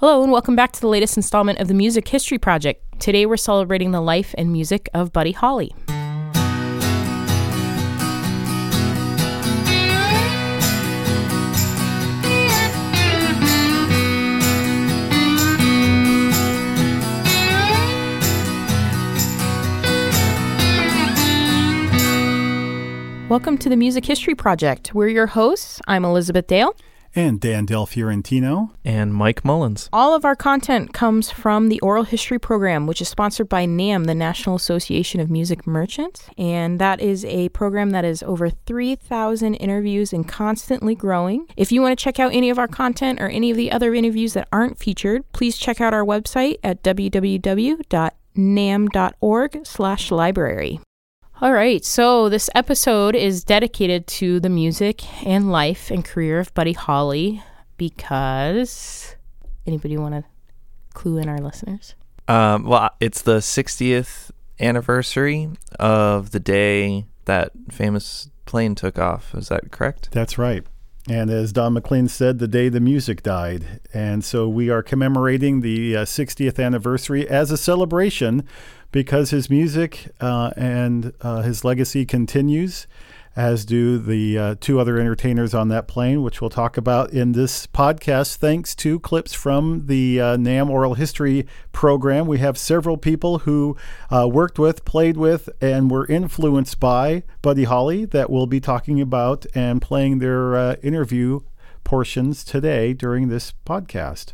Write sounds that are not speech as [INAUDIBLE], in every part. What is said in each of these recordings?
Hello, and welcome back to the latest installment of the Music History Project. Today we're celebrating the life and music of Buddy Holly. Welcome to the Music History Project. We're your hosts. I'm Elizabeth Dale. And Dan Del Fiorentino. And Mike Mullins. All of our content comes from the Oral History Program, which is sponsored by NAMM, the National Association of Music Merchants. And that is a program that is over 3,000 interviews and constantly growing. If you want to check out any of our content or any of the other interviews that aren't featured, please check out our website at www.namm.org slash library. All right, so this episode is dedicated to the music and life and career of Buddy Holly because anybody want to clue in our listeners? Um, well, it's the 60th anniversary of the day that famous plane took off. Is that correct? That's right. And as Don McLean said, the day the music died. And so we are commemorating the uh, 60th anniversary as a celebration because his music uh, and uh, his legacy continues, as do the uh, two other entertainers on that plane, which we'll talk about in this podcast. Thanks to clips from the uh, NAMM Oral History program, we have several people who uh, worked with, played with, and were influenced by Buddy Holly that we'll be talking about and playing their uh, interview portions today during this podcast.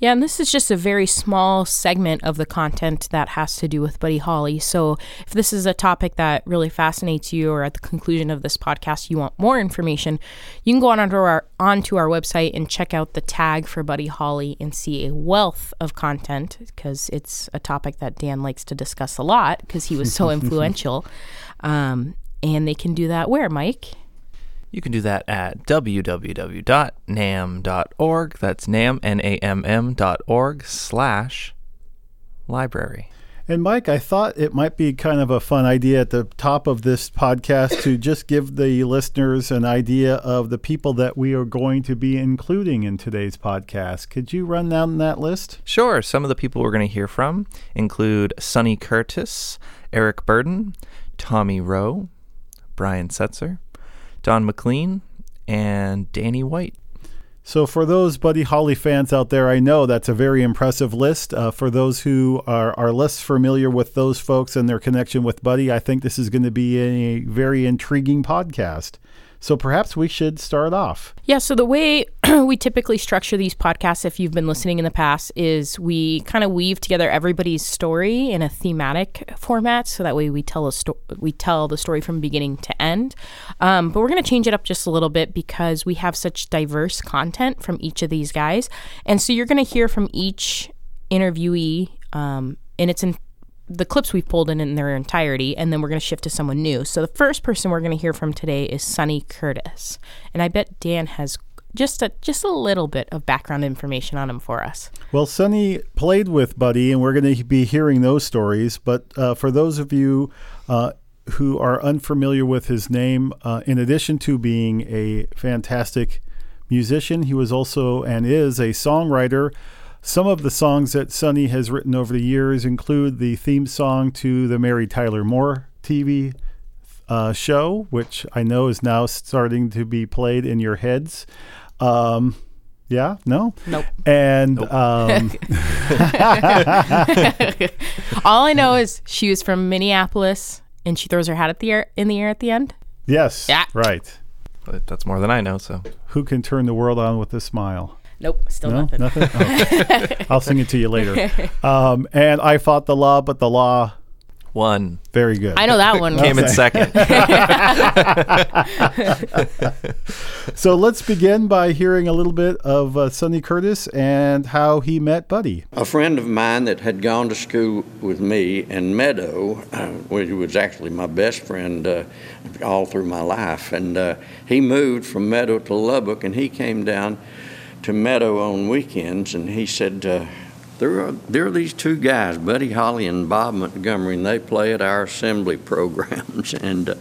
Yeah, and this is just a very small segment of the content that has to do with Buddy Holly. So, if this is a topic that really fascinates you, or at the conclusion of this podcast you want more information, you can go on onto our onto our website and check out the tag for Buddy Holly and see a wealth of content because it's a topic that Dan likes to discuss a lot because he was so [LAUGHS] influential. Um, and they can do that where, Mike? You can do that at www.namm.org. That's nam, N-A-M-M dot org slash library. And Mike, I thought it might be kind of a fun idea at the top of this podcast to just give the listeners an idea of the people that we are going to be including in today's podcast. Could you run down that list? Sure. Some of the people we're going to hear from include Sonny Curtis, Eric Burdon, Tommy Roe, Brian Setzer, Don McLean, and Danny White. So, for those Buddy Holly fans out there, I know that's a very impressive list. Uh, for those who are, are less familiar with those folks and their connection with Buddy, I think this is going to be a very intriguing podcast. So perhaps we should start off. Yeah. So the way [CLEARS THROAT] we typically structure these podcasts, if you've been listening in the past, is we kind of weave together everybody's story in a thematic format, so that way we tell a sto- we tell the story from beginning to end. Um, but we're going to change it up just a little bit because we have such diverse content from each of these guys, and so you're going to hear from each interviewee um, in its the clips we've pulled in in their entirety, and then we're going to shift to someone new. So the first person we're going to hear from today is Sonny Curtis, and I bet Dan has just a just a little bit of background information on him for us. Well, Sonny played with Buddy, and we're going to be hearing those stories. But uh, for those of you uh, who are unfamiliar with his name, uh, in addition to being a fantastic musician, he was also and is a songwriter. Some of the songs that Sonny has written over the years include the theme song to the Mary Tyler Moore TV uh, show, which I know is now starting to be played in your heads. Um, yeah, no, nope. And nope. Um, [LAUGHS] all I know is she was from Minneapolis, and she throws her hat at the air in the air at the end. Yes, yeah, right. But that's more than I know. So, who can turn the world on with a smile? Nope, still no, nothing. Nothing. Oh. [LAUGHS] I'll sing it to you later. Um, and I fought the law, but the law won. Very good. I know that one came in second. [LAUGHS] so let's begin by hearing a little bit of uh, Sonny Curtis and how he met Buddy. A friend of mine that had gone to school with me in Meadow, uh, which was actually my best friend uh, all through my life, and uh, he moved from Meadow to Lubbock, and he came down to Meadow on weekends, and he said, uh, there, are, there are these two guys, Buddy Holly and Bob Montgomery, and they play at our assembly [LAUGHS] programs. [LAUGHS] and uh,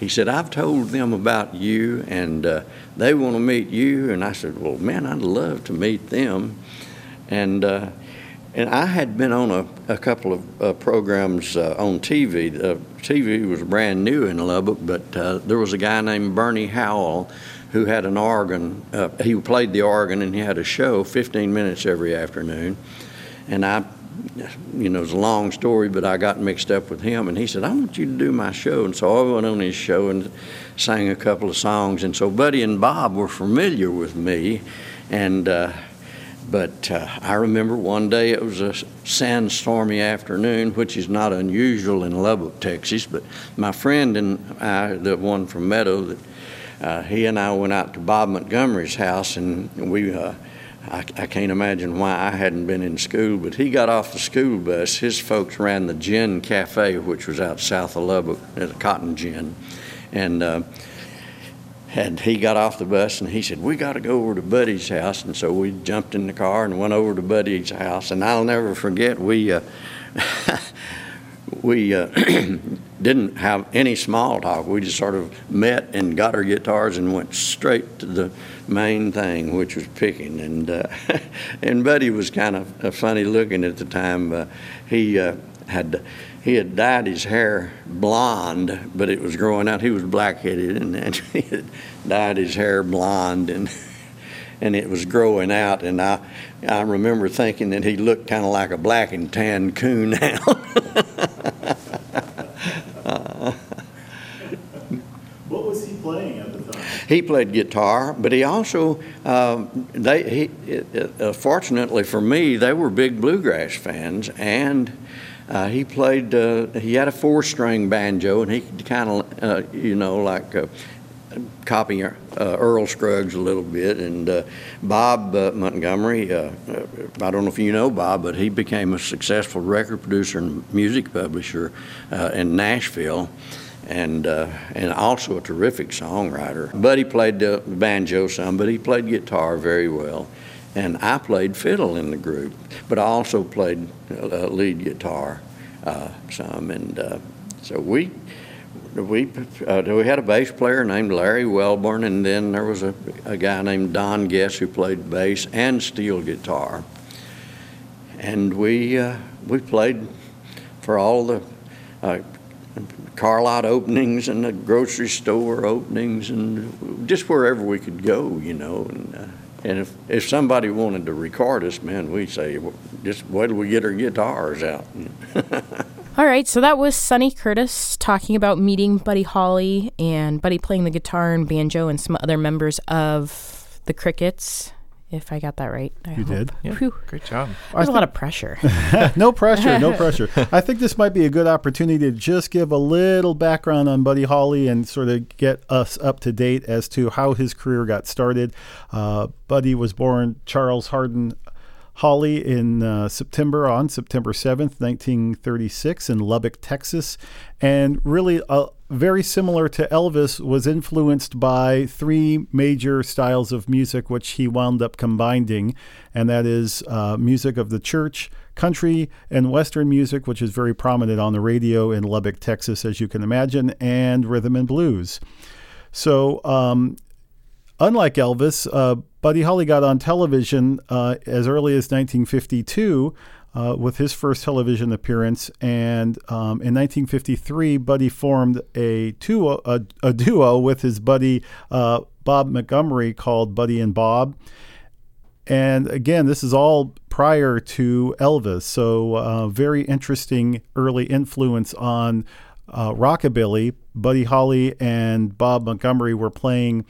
he said, I've told them about you, and uh, they want to meet you. And I said, Well, man, I'd love to meet them. and uh, and I had been on a, a couple of uh, programs uh, on TV. TV was brand new in Lubbock, but uh, there was a guy named Bernie Howell who had an organ. Uh, he played the organ and he had a show, 15 minutes every afternoon. And I, you know, it's a long story, but I got mixed up with him. And he said, I want you to do my show. And so I went on his show and sang a couple of songs. And so Buddy and Bob were familiar with me. And, uh, but uh, I remember one day it was a sandstormy afternoon, which is not unusual in Lubbock, Texas. But my friend and I, the one from Meadow, that uh, he and I went out to Bob Montgomery's house, and we. Uh, I, I, can't imagine why I hadn't been in school, but he got off the school bus. His folks ran the Gin Cafe, which was out south of Lubbock, at a cotton gin, and uh, and he got off the bus and he said, "We got to go over to Buddy's house." And so we jumped in the car and went over to Buddy's house. And I'll never forget we uh, [LAUGHS] we uh, [CLEARS THROAT] didn't have any small talk. We just sort of met and got our guitars and went straight to the main thing, which was picking. And uh, [LAUGHS] and Buddy was kind of funny looking at the time. Uh, he had he had dyed his hair blonde, but it was growing out. He was black-headed, and, and [LAUGHS] he had dyed his hair blonde, and [LAUGHS] and it was growing out. And I I remember thinking that he looked kind of like a black and tan coonhound. [LAUGHS] what was he playing at the time? He played guitar, but he also um, they he, uh, fortunately for me they were big bluegrass fans and. Uh, he played. Uh, he had a four-string banjo, and he could kind of, uh, you know, like uh, copy uh, Earl Scruggs a little bit. And uh, Bob Montgomery, I don't know if you know Bob, but he became a successful record producer and music publisher in Nashville and uh, and also a terrific songwriter. Buddy played the banjo some, but he played guitar very well. And I played fiddle in the group, but I also played uh, lead guitar uh, some. And uh, so we we uh, we had a bass player named Larry Welborn, and then there was a, a guy named Don Guess who played bass and steel guitar. And we uh, we played for all the uh, car lot openings and the grocery store openings and just wherever we could go, you know. And, uh, and if, if somebody wanted to record us, man, we'd say, just wait till we get our guitars out. [LAUGHS] All right, so that was Sonny Curtis talking about meeting Buddy Holly and Buddy playing the guitar and banjo and some other members of the Crickets if I got that right. I you hope. did. Yeah, Whew. great job. There's a lot of pressure. [LAUGHS] [LAUGHS] no pressure, no pressure. I think this might be a good opportunity to just give a little background on Buddy Holly and sort of get us up to date as to how his career got started. Uh, Buddy was born Charles Hardin Holly in uh, September, on September 7th, 1936, in Lubbock, Texas. And really, uh, very similar to Elvis, was influenced by three major styles of music, which he wound up combining. And that is uh, music of the church, country, and Western music, which is very prominent on the radio in Lubbock, Texas, as you can imagine, and rhythm and blues. So, um, unlike Elvis, uh, Buddy Holly got on television uh, as early as 1952 uh, with his first television appearance, and um, in 1953, Buddy formed a, duo, a, a duo with his buddy uh, Bob Montgomery called Buddy and Bob. And again, this is all prior to Elvis, so uh, very interesting early influence on uh, rockabilly. Buddy Holly and Bob Montgomery were playing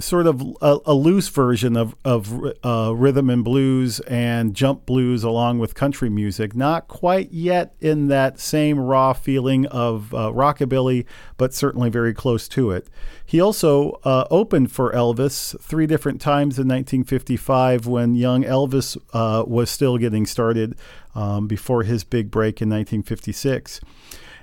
sort of a, a, loose version of, of uh, rhythm and blues and jump blues along with country music. Not quite yet in that same raw feeling of uh, rockabilly, but certainly very close to it. He also uh, opened for Elvis three different times in 1955 when young Elvis uh, was still getting started um, before his big break in 1956.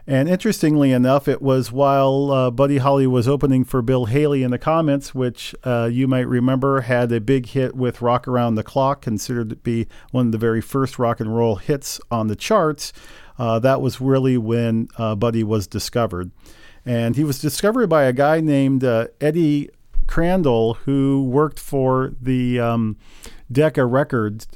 And interestingly enough, it was while uh, Buddy Holly was opening for Bill Haley in the Comets, which uh, you might remember had a big hit with Rock Around the Clock, considered to be one of the very first rock and roll hits on the charts. Uh, that was really when uh, Buddy was discovered. And he was discovered by a guy named uh, Eddie Crandall, who worked for the um, Decca Records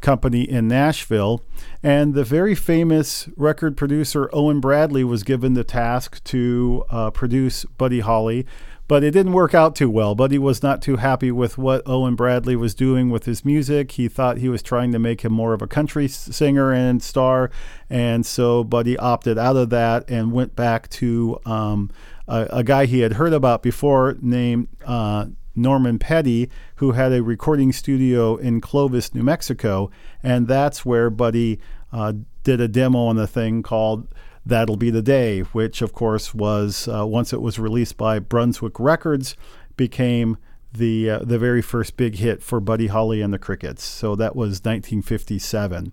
company in Nashville. And the very famous record producer Owen Bradley was given the task to uh, produce Buddy Holly. But it didn't work out too well. Buddy was not too happy with what Owen Bradley was doing with his music. He thought he was trying to make him more of a country singer and star. And so Buddy opted out of that and went back to um, a, a, guy he had heard about before named uh, Norman Petty, who had a recording studio in Clovis, New Mexico. And that's where Buddy uh, did a demo on the thing called That'll Be the Day, which, of course, was uh, once it was released by Brunswick Records, became the uh, the very first big hit for Buddy Holly and the Crickets. So that was 1957.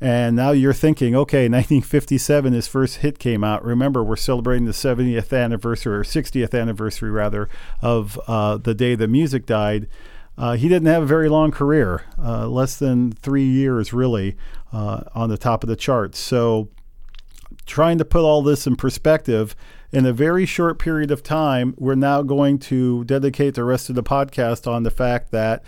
And now you're thinking, okay, [LAUGHS] 1957, his first hit came out. Remember, we're celebrating the 70th anniversary, or 60th anniversary rather, of uh, the day the music died. Uh, he didn't have a very long career, uh, less than three years, really, uh, on the top of the charts. So, trying to put all this in perspective, in a very short period of time, we're now going to dedicate the rest of the podcast on the fact that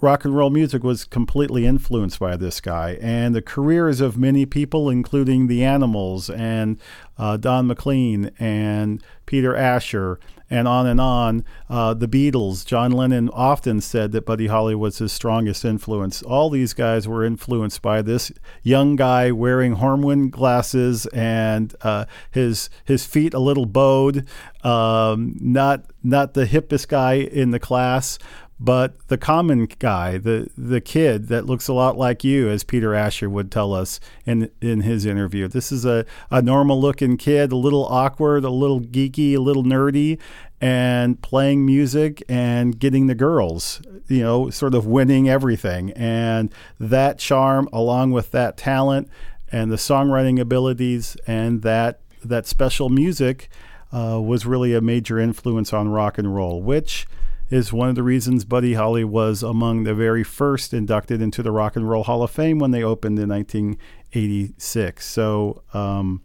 rock and roll music was completely influenced by this guy. And the careers of many people, including the Animals and uh, Don McLean and Peter Asher, and on and on, uh, the Beatles, John Lennon often said that Buddy Holly was his strongest influence. All these guys were influenced by this young guy wearing horn glasses and uh, his his feet a little bowed, um, not not the hippest guy in the class, but the common guy, the the kid that looks a lot like you, as Peter Asher would tell us in in his interview. This is a, a normal looking kid, a little awkward, a little geeky, a little nerdy, and playing music and getting the girls, you know, sort of winning everything. And that charm, along with that talent and the songwriting abilities and that that special music, uh, was really a major influence on rock and roll, which is one of the reasons Buddy Holly was among the very first inducted into the Rock and Roll Hall of Fame when they opened in 1986. So, um,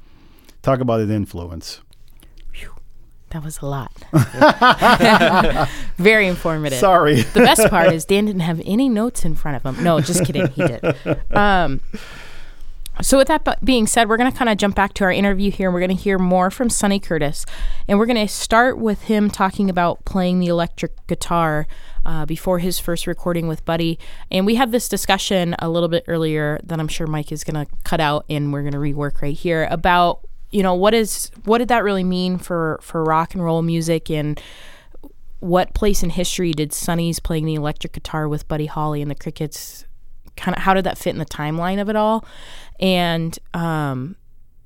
talk about an influence. That was a lot. [LAUGHS] Very informative. Sorry. the best part is Dan didn't have any notes in front of him. No, just kidding. He did. [LAUGHS] Um, so, with that being said, we're going to kind of jump back to our interview here. and We're going to hear more from Sonny Curtis. And we're going to start with him talking about playing the electric guitar uh, before his first recording with Buddy. And we had this discussion a little bit earlier that I'm sure Mike is going to cut out and we're going to rework right here about, you know, what is what did that really mean for, for rock and roll music and what place in history did Sonny's playing the electric guitar with Buddy Holly and the Crickets kind of how did that fit in the timeline of it all? And um,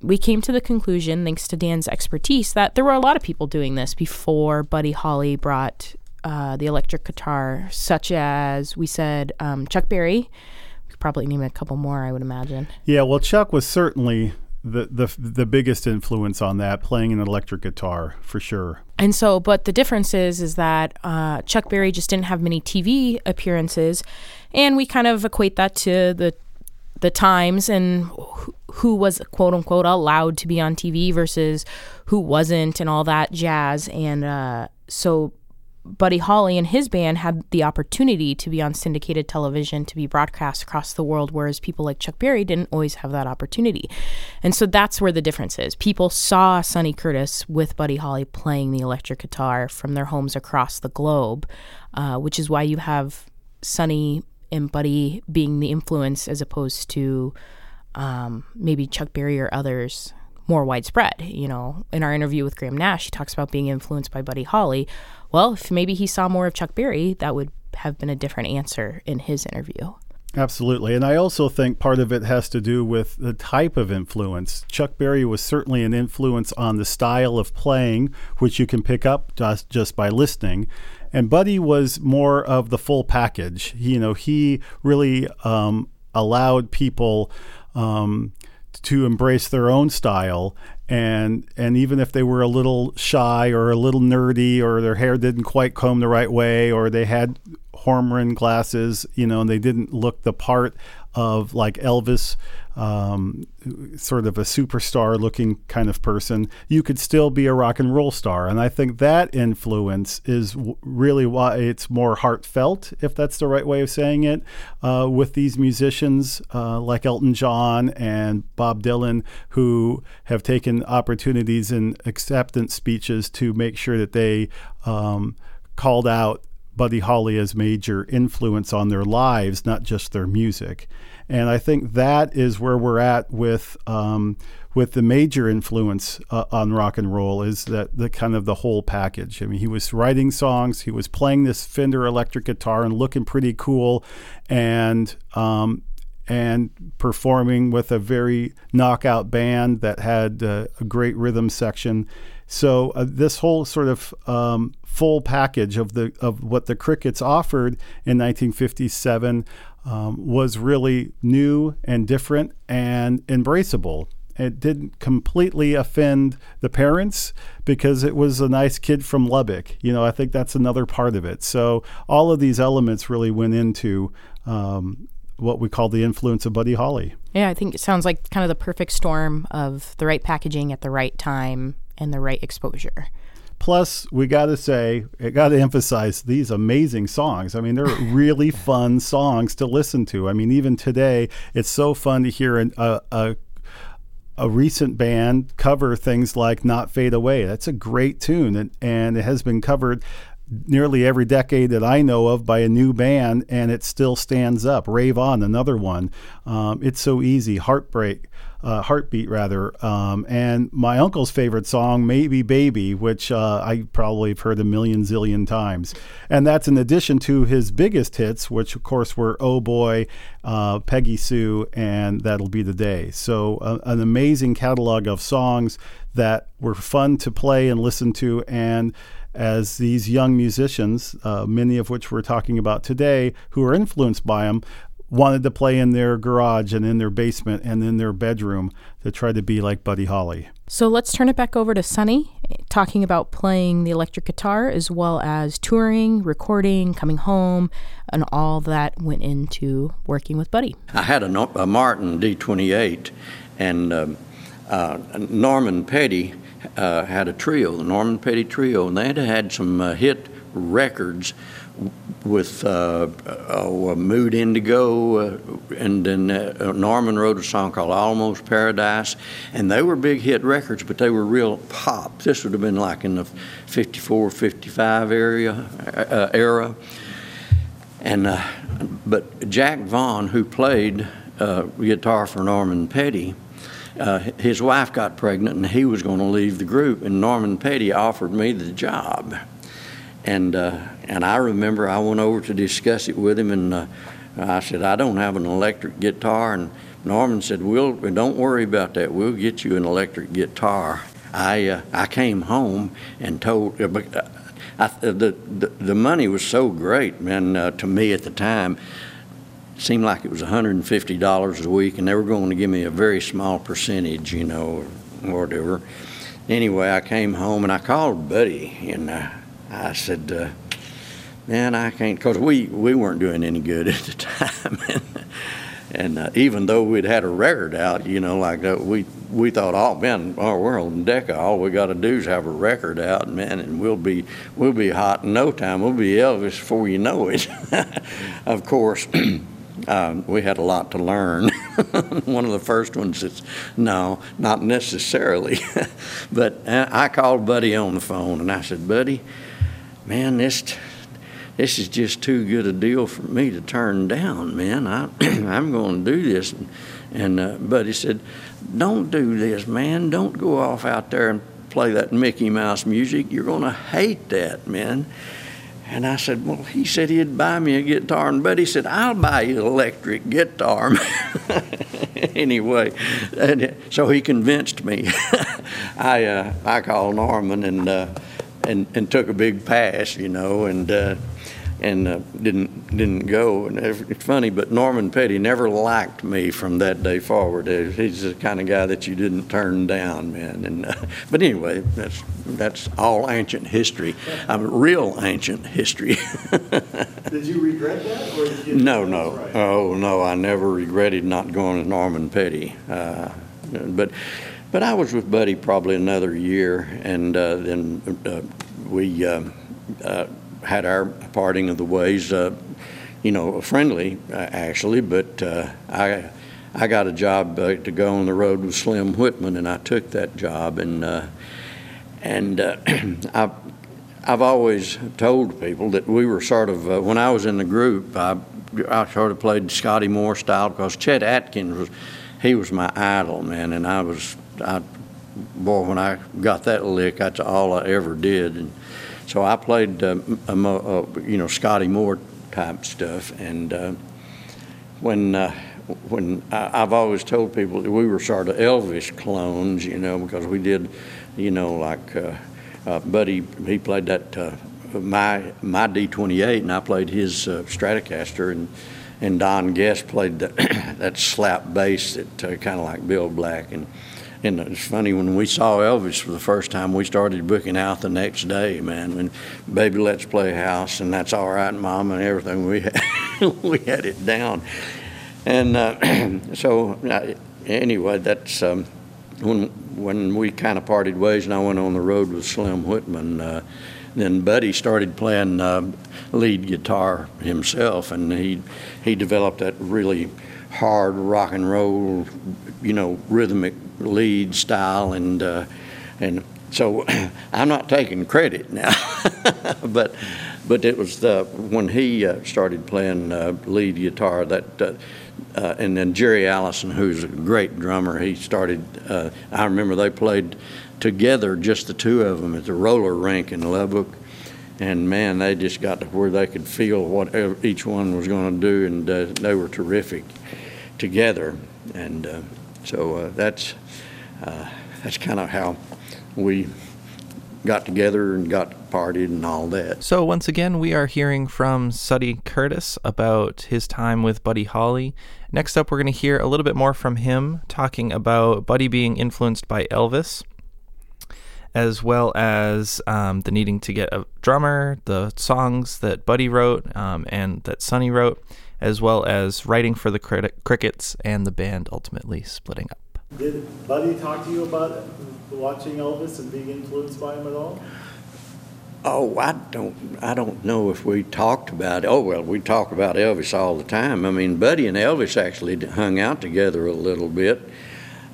we came to the conclusion, thanks to Dan's expertise, that there were a lot of people doing this before Buddy Holly brought uh, the electric guitar, such as we said um, Chuck Berry. We could probably name a couple more, I would imagine. Yeah, well, Chuck was certainly the the the biggest influence on that playing an electric guitar for sure. And so, but the difference is is that uh, Chuck Berry just didn't have many TV appearances, and we kind of equate that to the the times and who was quote unquote allowed to be on TV versus who wasn't and all that jazz. And uh, so Buddy Holly and his band had the opportunity to be on syndicated television, to be broadcast across the world, whereas people like Chuck Berry didn't always have that opportunity. And so that's where the difference is. People saw Sonny Curtis with Buddy Holly playing the electric guitar from their homes across the globe, uh, which is why you have Sonny and Buddy being the influence as opposed to um, maybe Chuck Berry or others more widespread. You know, in our interview with Graham Nash, he talks about being influenced by Buddy Holly. Well, if maybe he saw more of Chuck Berry, that would have been a different answer in his interview. Absolutely. And I also think part of it has to do with the type of influence. Chuck Berry was certainly an influence on the style of playing, which you can pick up just, just by listening. And Buddy was more of the full package. You know, he really um, allowed people um, to embrace their own style. And, and even if they were a little shy or a little nerdy or their hair didn't quite comb the right way or they had horn-rimmed glasses, you know, and they didn't look the part of like Elvis, um, sort of a superstar looking kind of person, you could still be a rock and roll star. And I think that influence is w- really why it's more heartfelt, if that's the right way of saying it, uh, with these musicians uh, like Elton John and Bob Dylan, who have taken opportunities in acceptance speeches to make sure that they um, called out Buddy Holly as major influence on their lives, not just their music. And I think that is where we're at with um, with the major influence uh, on rock and roll is that the kind of the whole package. I mean, he was writing songs, he was playing this Fender electric guitar and looking pretty cool, and um, and performing with a very knockout band that had uh, a great rhythm section. So uh, this whole sort of um, full package of the of what the Crickets offered in 1957 um, was really new and different and embraceable. It didn't completely offend the parents because it was a nice kid from Lubbock. You know, I think that's another part of it. So all of these elements really went into um, what we call the influence of Buddy Holly. Yeah, I think it sounds like kind of the perfect storm of the right packaging at the right time and the right exposure. Plus, we got to say, I got to emphasize these amazing songs. I mean, they're [LAUGHS] really fun songs to listen to. I mean, even today, it's so fun to hear an, a, a a recent band cover things like Not Fade Away. That's a great tune, and, and it has been covered nearly every decade that I know of by a new band, and it still stands up. Rave On, another one. Um, it's so easy. Heartbreak uh, Heartbeat rather. Um, and my uncle's favorite song, Maybe Baby, which uh, I probably have heard a million zillion times. And that's in addition to his biggest hits, which of course were Oh Boy, uh, Peggy Sue, and That'll Be the Day. So uh, an amazing catalog of songs that were fun to play and listen to. And as these young musicians, uh, many of which we're talking about today, who are influenced by them, wanted to play in their garage and in their basement and in their bedroom to try to be like Buddy Holly. So let's turn it back over to Sonny, talking about playing the electric guitar as well as touring, recording, coming home, and all that went into working with Buddy. I had a, a Martin D28, and um, uh, Norman Petty uh, had a trio, the Norman Petty Trio, and they had had some uh, hit records with uh, uh, Mood Indigo, uh, and then uh, Norman wrote a song called Almost Paradise, and they were big hit records, but they were real pop. This would have been like in the 54, 55 area uh, era, and uh, but Jack Vaughn, who played guitar for Norman Petty. his wife got pregnant and he was going to leave the group, and Norman Petty offered me the job. And uh, and I remember I went over to discuss it with him, and uh, I said I don't have an electric guitar, and Norman said, "We'll don't worry about that. We'll get you an electric guitar." I uh, I came home and told. Uh, I, the, the the money was so great, man, uh, to me at the time. Seemed like it was $150 a week, and they were going to give me a very small percentage, you know, or whatever. Anyway, I came home and I called Buddy, and uh, I said, uh, man, I can't, because we, we weren't doing any good [LAUGHS] at the time. and and uh, even though we'd had a record out, you know, like that, we we thought, oh man, our world in Decca, all we got to do is have a record out, man, and we'll be we'll be hot in no time. We'll be Elvis before you know it. [LAUGHS] of course. [CLEARS THROAT] Um, we had a lot to learn. [LAUGHS] One of the first ones is no, not necessarily. but uh, I called Buddy on the phone and I said, Buddy, man, this this is just too good a deal for me to turn down, man. I [CLEARS THROAT] I'm going to do this, and, and uh, Buddy said, don't do this, man. Don't go off out there and play that Mickey Mouse music. You're going to hate that, man. And I said, Well, he said he'd buy me a guitar. And Buddy said, I'll buy you an electric guitar. [LAUGHS] anyway, so he convinced me. [LAUGHS] I, uh, I called Norman and uh, and, and took a big pass, you know, and uh, and uh, didn't didn't go. And it's funny, but Norman Petty never liked me from that day forward. He's the kind of guy that you didn't turn down, man. And uh, [LAUGHS] but anyway, that's that's all ancient history. I mean, real ancient history. [LAUGHS] did you regret that, or did you? No, no. Right? Oh no, I never regretted not going to Norman Petty. Uh, but but I was with Buddy probably another year, and uh, then uh, we had our parting of the ways, uh, you know, friendly uh, actually. But uh, I I got a job uh, to go on the road with Slim Whitman, and I took that job. And uh, and [CLEARS THROAT] I've I've always told people that we were sort of when I was in the group, I I sort of played Scotty Moore style because Chet Atkins was he was my idol, man, and I was I boy when I got that lick, that's all I ever did. And so I played, uh, a, you know, Scotty Moore type stuff, and uh, when uh, when I, have always told people that we were sort of Elvis clones, you know, because we did, you know, like uh, uh, Buddy, he played that uh, my my D28, and I played his Stratocaster, and and Don Guess played the, [CLEARS THROAT] that slap bass that kind of like Bill Black, and and it's funny when we saw Elvis for the first time, we started booking out the next day, man. When baby, let's play house, and that's all right, mom, and everything. We had, [LAUGHS] we had it down, and uh, [CLEARS THROAT] so uh, anyway, that's um, when when we kind of parted ways, and I went on the road with Slim Whitman. Uh, then Buddy started playing uh, lead guitar himself, and he he developed that really hard rock and roll, you know, rhythmic lead style, and uh, and so [CLEARS THROAT] I'm not taking credit now, [LAUGHS] but but it was the, when he uh, started playing uh, lead guitar that. Uh, uh, and then Jerry Allison, who's a great drummer, he started. Uh, I remember they played together, just the two of them, at the roller rink in Lubbock, and man, they just got to where they could feel what each one was going to do, and uh, they were terrific together. And uh, so uh, that's uh, that's kind of how we got together and got partied and all that. So once again, we are hearing from Sonny Curtis about his time with Buddy Holly. Next up, we're going to hear a little bit more from him talking about Buddy being influenced by Elvis, as well as um, the needing to get a drummer, the songs that Buddy wrote um, and that Sonny wrote, as well as writing for the Crickets and the band ultimately splitting up. Did Buddy talk to you about watching Elvis and being influenced by him at all? Oh, I don't. I don't know if we talked about. It. Oh well, we talk about Elvis all the time. I mean, Buddy and Elvis actually hung out together a little bit.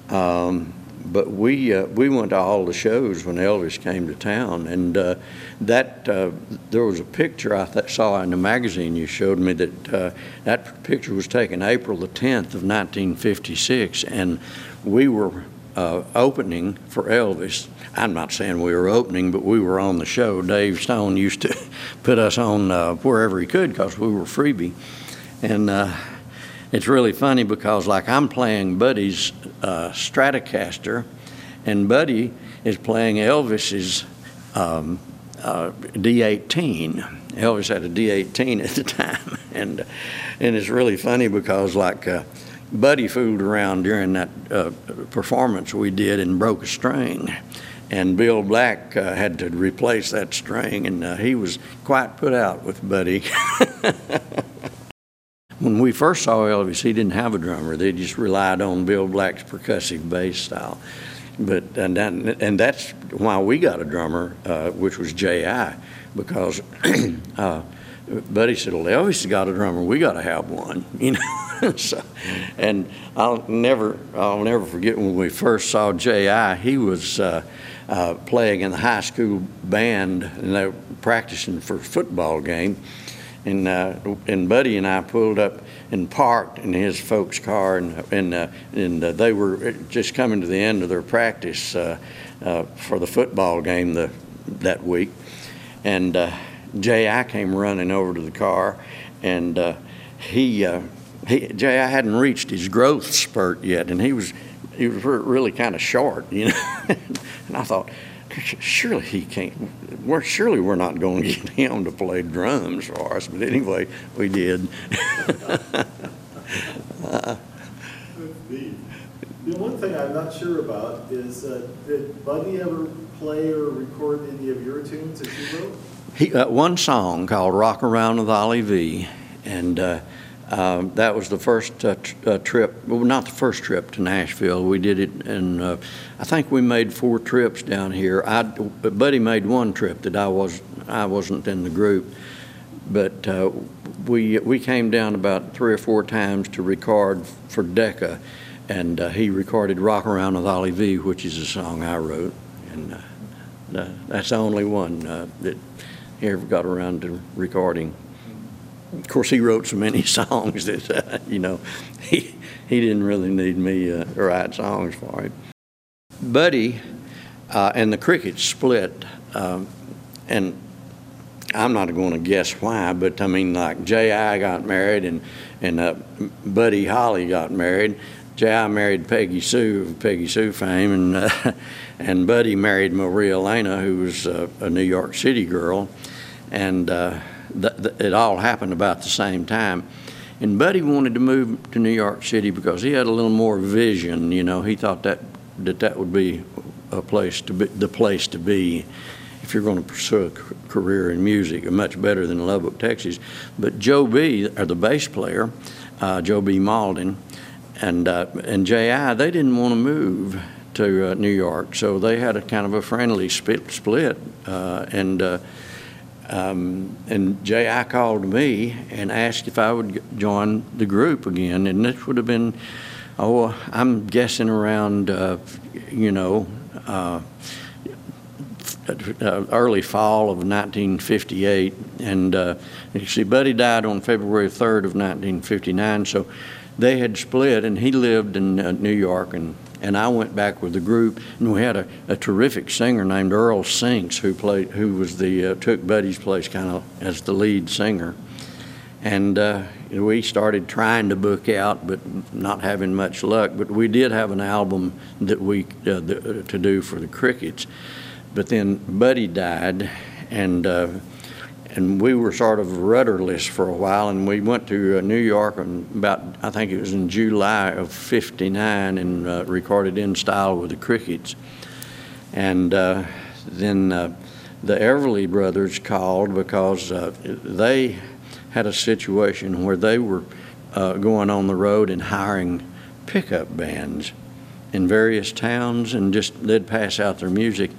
Um, but we uh, we went to all the shows when Elvis came to town, and uh, that uh, there was a picture I th- saw in the magazine you showed me that uh, that picture was taken April the 10th of 1956, and we were uh, opening for Elvis. I'm not saying we were opening, but we were on the show. Dave Stone used to [LAUGHS] put us on uh, wherever he could because we were freebie. And it's really funny because, like, I'm playing Buddy's uh, Stratocaster, and Buddy is playing Elvis's um, uh, D18. Elvis had a D18 [LAUGHS] at the time, and and it's really funny because, like uh, Buddy fooled around during that uh, performance we did and broke a string. And Bill Black uh, had to replace that string, and uh, he was quite put out with Buddy. [LAUGHS] when we first saw Elvis, he didn't have a drummer. They just relied on Bill Black's percussive bass style. But and that, and that's why we got a drummer, uh, which was J.I., because [CLEARS THROAT] uh, Buddy said, "Well, Elvis has got a drummer. We got to have one," [LAUGHS] you know. [LAUGHS] so, and I'll never, I'll never forget when we first saw J.I. He was uh, uh, playing in the high school band, and they were practicing for a football game. And uh, and Buddy and I pulled up and parked in his folks' car, and and uh, and uh, they were just coming to the end of their practice uh, for the football game the that week, and J.I. came running over to the car, and uh, he, uh, he J.I. hadn't reached his growth spurt yet, and he was he was really kind of short, you know. [LAUGHS] and I thought, surely he can't. we're surely we're not going to get [LAUGHS] him to play drums for us. But anyway, we did. uh, the one thing I'm not sure about is uh, did Buddy ever play or record any of your tunes that you wrote? He, uh, one song called Rock Around with Ollie Vee. And uh, um, that was the first uh, uh, trip, well, not the first trip to Nashville. We did it, and uh, I think we made four trips down here. I, Buddy made one trip that I was I wasn't in the group, but uh, we we came down about three or four times to record for Decca, and uh, he recorded "Rock Around with Ollie Vee," which is a song I wrote, and uh, that's the only one that he ever got around to recording of course, he wrote so many [LAUGHS] songs that uh, you know [LAUGHS] he he didn't really need me uh, to write songs for him. Buddy uh, and the Crickets split, um, and I'm not going to guess why, but I mean, like J.I. got married and and uh, Buddy Holly got married. J.I. married Peggy Sue of Peggy Sue fame, and uh, [LAUGHS] and Buddy married Maria Elena, who was uh, a New York City girl, and it all happened about the same time. And Buddy wanted to move to New York City because he had a little more vision. You know, he thought that that, that would be a place to be, the place to be if you're going to pursue a career in music, much better than Lubbock, Texas. But Joe B, or the bass player, uh, Joe B. Mauldin, and uh, and J.I., they didn't want to move to uh, New York, so they had a kind of a friendly split, split uh, and uh, um, and I called me and asked if I would join the group again. And this would have been, oh, I'm guessing around, uh, you know, uh, early fall of 1958. And uh, you see, Buddy died on February 3rd of 1959. So they had split, and he lived in uh, New York and and I went back with the group, and we had a, a terrific singer named Earl Sinks who played, who was the uh, took Buddy's place kind of as the lead singer, and uh, we started trying to book out, but not having much luck. But we did have an album that we uh, the, to do for the Crickets, but then Buddy died, and uh, and we were sort of rudderless for a while, and we went to uh, New York and about I think it was in July of '59 and uh, recorded in style with the Crickets, and uh, then uh, the Everly brothers called because uh, they had a situation where they were uh, going on the road and hiring pickup bands in various towns, and just they'd pass out their music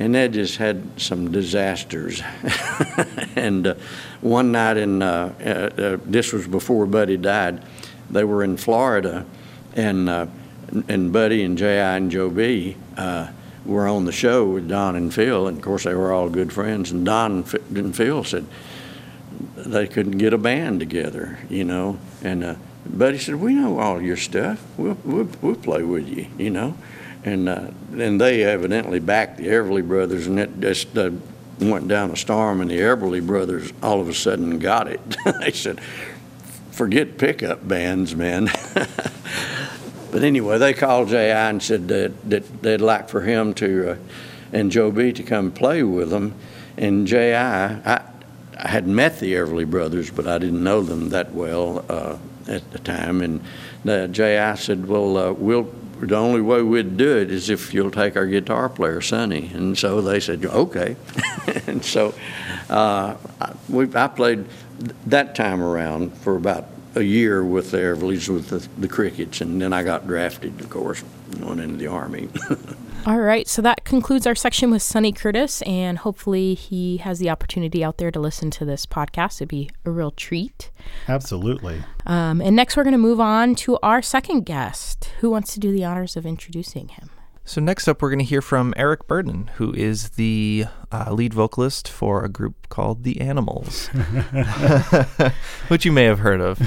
and they just had some disasters. [LAUGHS] and uh, one night in, uh, uh, uh, this was before Buddy died, they were in Florida, and uh, and Buddy and J.I. and Joe B. Uh, were on the show with Don and Phil, and of course they were all good friends. And Don and Phil said they couldn't get a band together, you know, and. Buddy said, "We know all your stuff. We'll, we'll, we'll play with you, you know." And uh, and they evidently backed the Everly brothers, and it just uh, went down a storm, and the Everly brothers all of a sudden got it. [LAUGHS] they said, "Forget pickup bands, man." [LAUGHS] but anyway, they called J.I. and said that, that they'd like for him to uh, and Joe B to come play with them, and J.I. I, I had met the Everly brothers, but I didn't know them that well uh, at the time, and uh, J.I. said, "Well, uh, we'll." The only way we'd do it is if you'll take our guitar player, Sonny. And so they said, okay. [LAUGHS] and so uh, we, I played that time around for about a year with the Everlys with the, the Crickets, and then I got drafted, of course, went into the Army. [LAUGHS] All right, so that concludes our section with Sonny Curtis, and hopefully he has the opportunity out there to listen to this podcast. It'd be a real treat. Absolutely. Um, and next, we're going to move on to our second guest. Who wants to do the honors of introducing him? So, next up, we're going to hear from Eric Burdon, who is the uh, lead vocalist for a group called The Animals, [LAUGHS] which you may have heard of.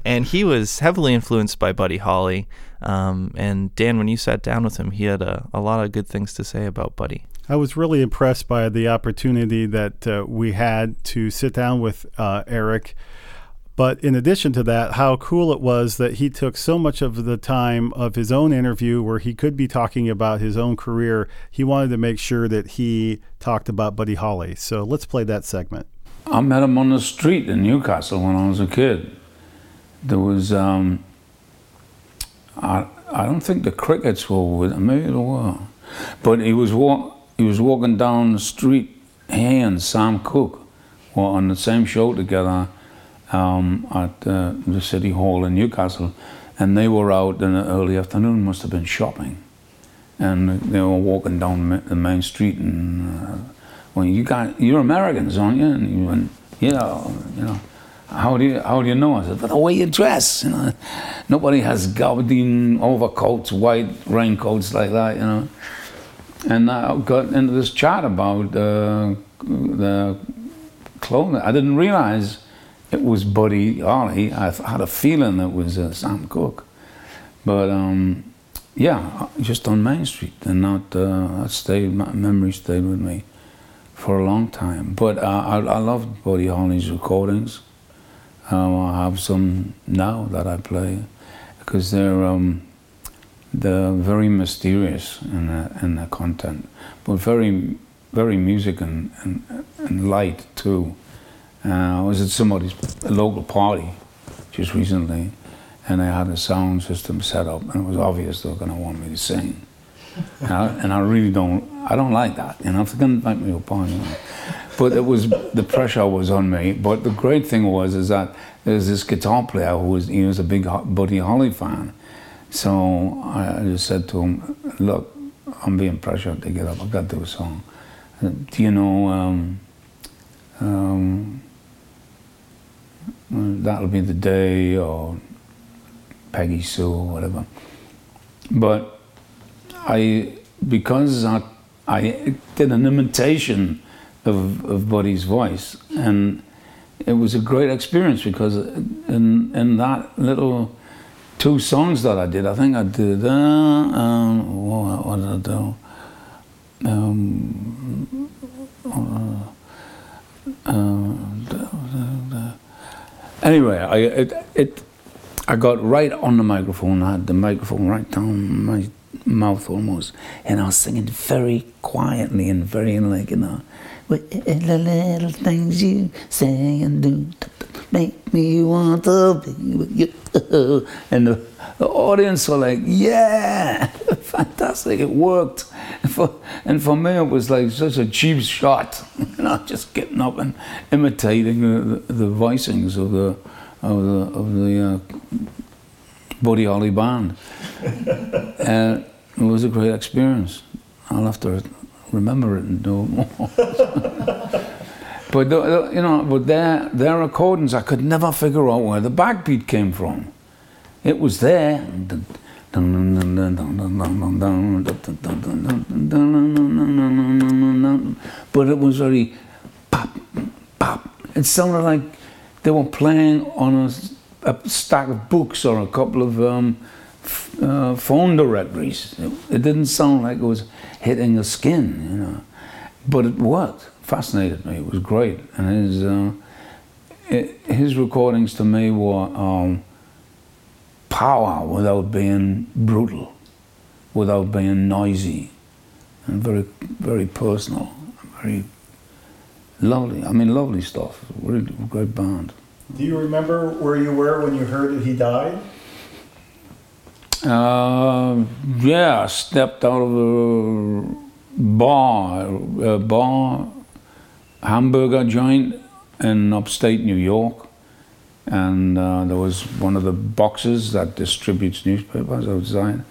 [LAUGHS] and he was heavily influenced by Buddy Holly. Um, and Dan, when you sat down with him, he had a, a, lot of good things to say about Buddy. I was really impressed by the opportunity that uh, we had to sit down with uh, Eric But in addition to that, how cool it was that he took so much of the time of his own interview where he could be talking about his own career. He wanted to make sure that he talked about Buddy Holly. So let's play that segment. I met him on the street in Newcastle when I was a kid. There was, um, I, I don't think the crickets were with him, maybe they were. But he was, walk, he was walking down the street, he and Sam Cooke were on the same show together um, at uh, the City Hall in Newcastle. And they were out in the early afternoon, must have been shopping. And they were walking down the main street and, uh, well, you got, you're Americans, aren't you? And you went, yeah, you know how do you how do you know? I said, but the way you dress, you know. Nobody has gabardine overcoats, white raincoats like that, you know. And I got into this chat about uh, the clothing. I didn't realize it was Buddy Holly. I had a feeling it was uh, Sam Cooke, but um, yeah, just on Main Street, and not uh, that stayed. My memory stayed with me for a long time. But uh, I, I loved Buddy Holly's recordings. Um, I have some now that I play because they're um, they're very mysterious in the, in the content, but very very music and, and, and light too. Uh, I was at somebody's local party just recently, and they had a sound system set up, and it was obvious they were going to want me to sing. And I, and I, really don't, I don't like that. You know, if they're going to invite me a party, you know, but it was the pressure was on me. But the great thing was is that there was this guitar player who was he was a big Buddy Holly fan. So I just said to him, "Look, I'm being pressured to get up. I've got to do a song. Do you know?" Um, um, that'll be the day or Peggy Sue or whatever. But I, because I, I did an imitation of, of Buddy's voice. And it was a great experience because in, in that little two songs that I did, I think I did, uh, um, what, what, did I do? Um, uh, uh, anyway, I, it, it, I got right on the microphone. I had the microphone right down my mouth almost, and I was singing very quietly and very like you know, with the little things you say and do me want to be. And the, the audience were like, yeah, [LAUGHS] fantastic, it worked. And for, and for me, it was like such a cheap shot, [LAUGHS] you know, just getting up and imitating the, the, the voicings of the, of the, of the uh, Buddy Holly band. [LAUGHS] and it was a great experience. I'll have to remember it and do it more. But you know, but their their recordings, I could never figure out where the backbeat came from. It was there. But it was very pop, pop. It sounded like they were playing on a, a stack of books or a couple of um, uh, phone directories. It, it, didn't sound like it was hitting the skin, you know, but it worked. Fascinated me. It was great, and his uh, it, his recordings to me were um, power without being brutal, without being noisy, and very very personal, very lovely. I mean, lovely stuff. Really great band. Do you remember where you were when you heard that he died? Uh, yeah, I stepped out of a bar, a bar, hamburger joint in upstate New York. And uh, there was one of the boxes that distributes newspapers outside,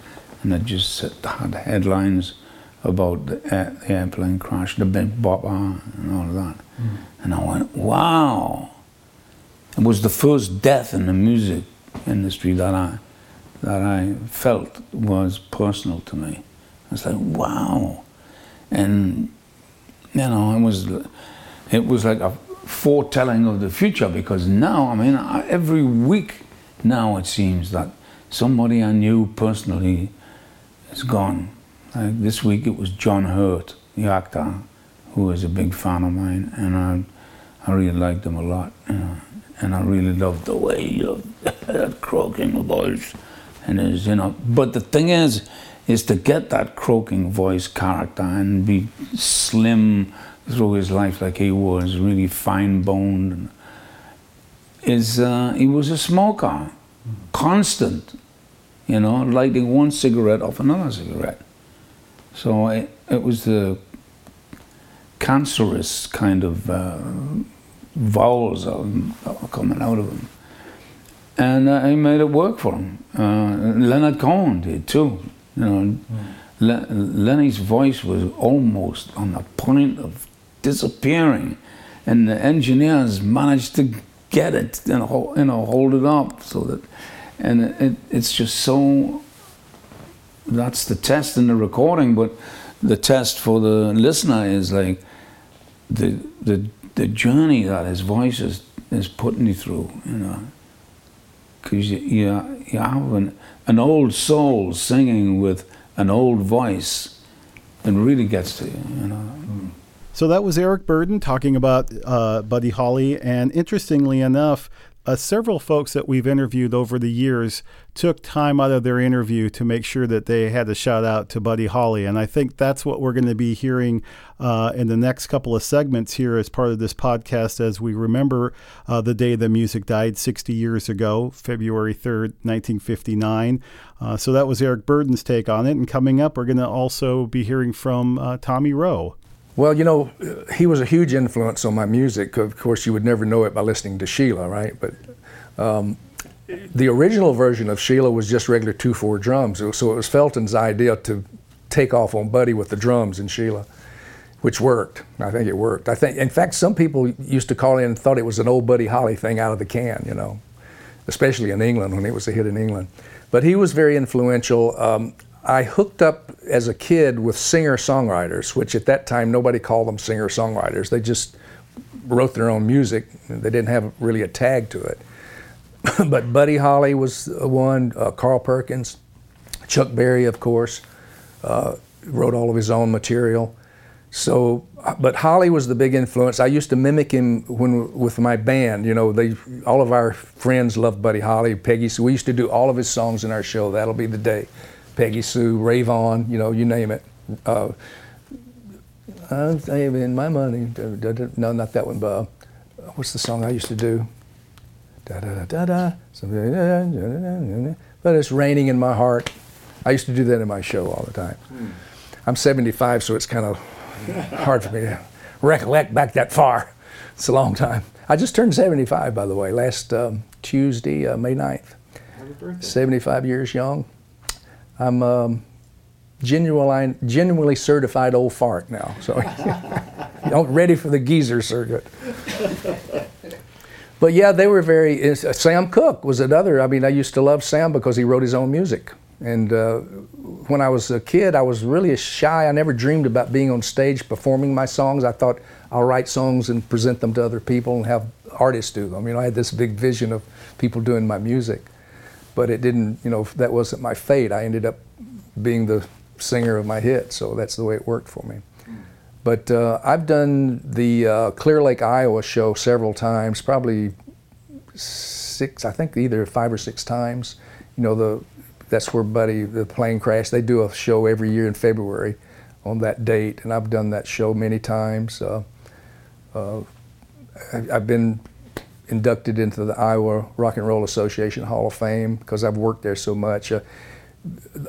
and it just had headlines about the, air, the airplane crash, the big bopper, and all of that. Mm. And I went, wow. It was the first death in the music industry that I that I felt was personal to me. I was like, wow. And, you know, it was, it was like a foretelling of the future because now, I mean, every week now it seems that somebody I knew personally is gone. Like this week it was John Hurt, the actor, who was a big fan of mine, and I, I really liked him a lot. You know. and I really loved the way you [LAUGHS] that croaking voice, and is you know. But the thing is, is to get that croaking voice character and be slim through his life like he was, really fine boned. Is uh, he was a smoker, constant, you know, lighting one cigarette off another cigarette. So it, it was the cancerous kind of uh, vowels of, coming out of him. And uh, he made it work for him. Uh, Leonard Cohen did too. You know, mm. Le- Lenny's voice was almost on the point of disappearing, and the engineers managed to get it and you know hold it up so that, and it, it's just so. That's the test in the recording, but the test for the listener is like the the the journey that his voice is is putting you through, you know. Because you, you you have an an old soul singing with an old voice, and really gets to you, you know. Hmm. So that was Eric Burdon talking about uh, Buddy Holly, and interestingly enough, uh, several folks that we've interviewed over the years took time out of their interview to make sure that they had a shout out to Buddy Holly. And I think that's what we're going to be hearing uh, in the next couple of segments here as part of this podcast as we remember uh, the day the music died 60 years ago, February 3rd, 1959. Uh, so that was Eric Burdon's take on it. And coming up, we're going to also be hearing from uh, Tommy Roe. Well, you know, he was a huge influence on my music. Of course, you would never know it by listening to Sheila, right? But um, the original version of Sheila was just regular 2 4 drums. So it was Felton's idea to take off on Buddy with the drums in Sheila, which worked. I think it worked. I think, in fact, some people used to call in and thought it was an old Buddy Holly thing out of the can, you know, especially in England when it was a hit in England. But he was very influential. Um, I hooked up as a kid with singer songwriters, which at that time nobody called them singer songwriters. They just wrote their own music. They didn't have really a tag to it. [LAUGHS] but Buddy Holly was one, uh, Carl Perkins, Chuck Berry, of course, uh, wrote all of his own material. So, but Holly was the big influence. I used to mimic him when with my band. You know, they all of our friends loved Buddy Holly, Peggy. So we used to do all of his songs in our show. That'll be the day. Peggy Sue, Rave On, you know, you name it. Uh, I'm saving my money. No, not that one, but what's the song I used to do? Da da da da da. But it's raining in my heart. I used to do that in my show all the time. Hmm. I'm 75, so it's kind of hard for me to recollect back that far. It's a long time. I just turned 75, by the way, last um, Tuesday, uh, May 9th. 75 years young. I'm um, genuinely, genuinely certified old fart now. So [LAUGHS] I'm ready for the geezer circuit. [LAUGHS] But yeah, they were very. Sam Cooke was another. I mean, I used to love Sam because he wrote his own music. And uh, when I was a kid, I was really shy. I never dreamed about being on stage performing my songs. I thought I'll write songs and present them to other people and have artists do them. You know, I had this big vision of people doing my music but it didn't, you know, that wasn't my fate. I ended up being the singer of my hit, so that's the way it worked for me. But uh, I've done the uh, Clear Lake, Iowa show several times, probably six, I think either five or six times. You know, the that's where Buddy, the plane crashed. They do a show every year in February on that date, and I've done that show many times. Uh, uh I've been inducted into the Iowa Rock and Roll Association Hall of Fame because I've worked there so much. Uh,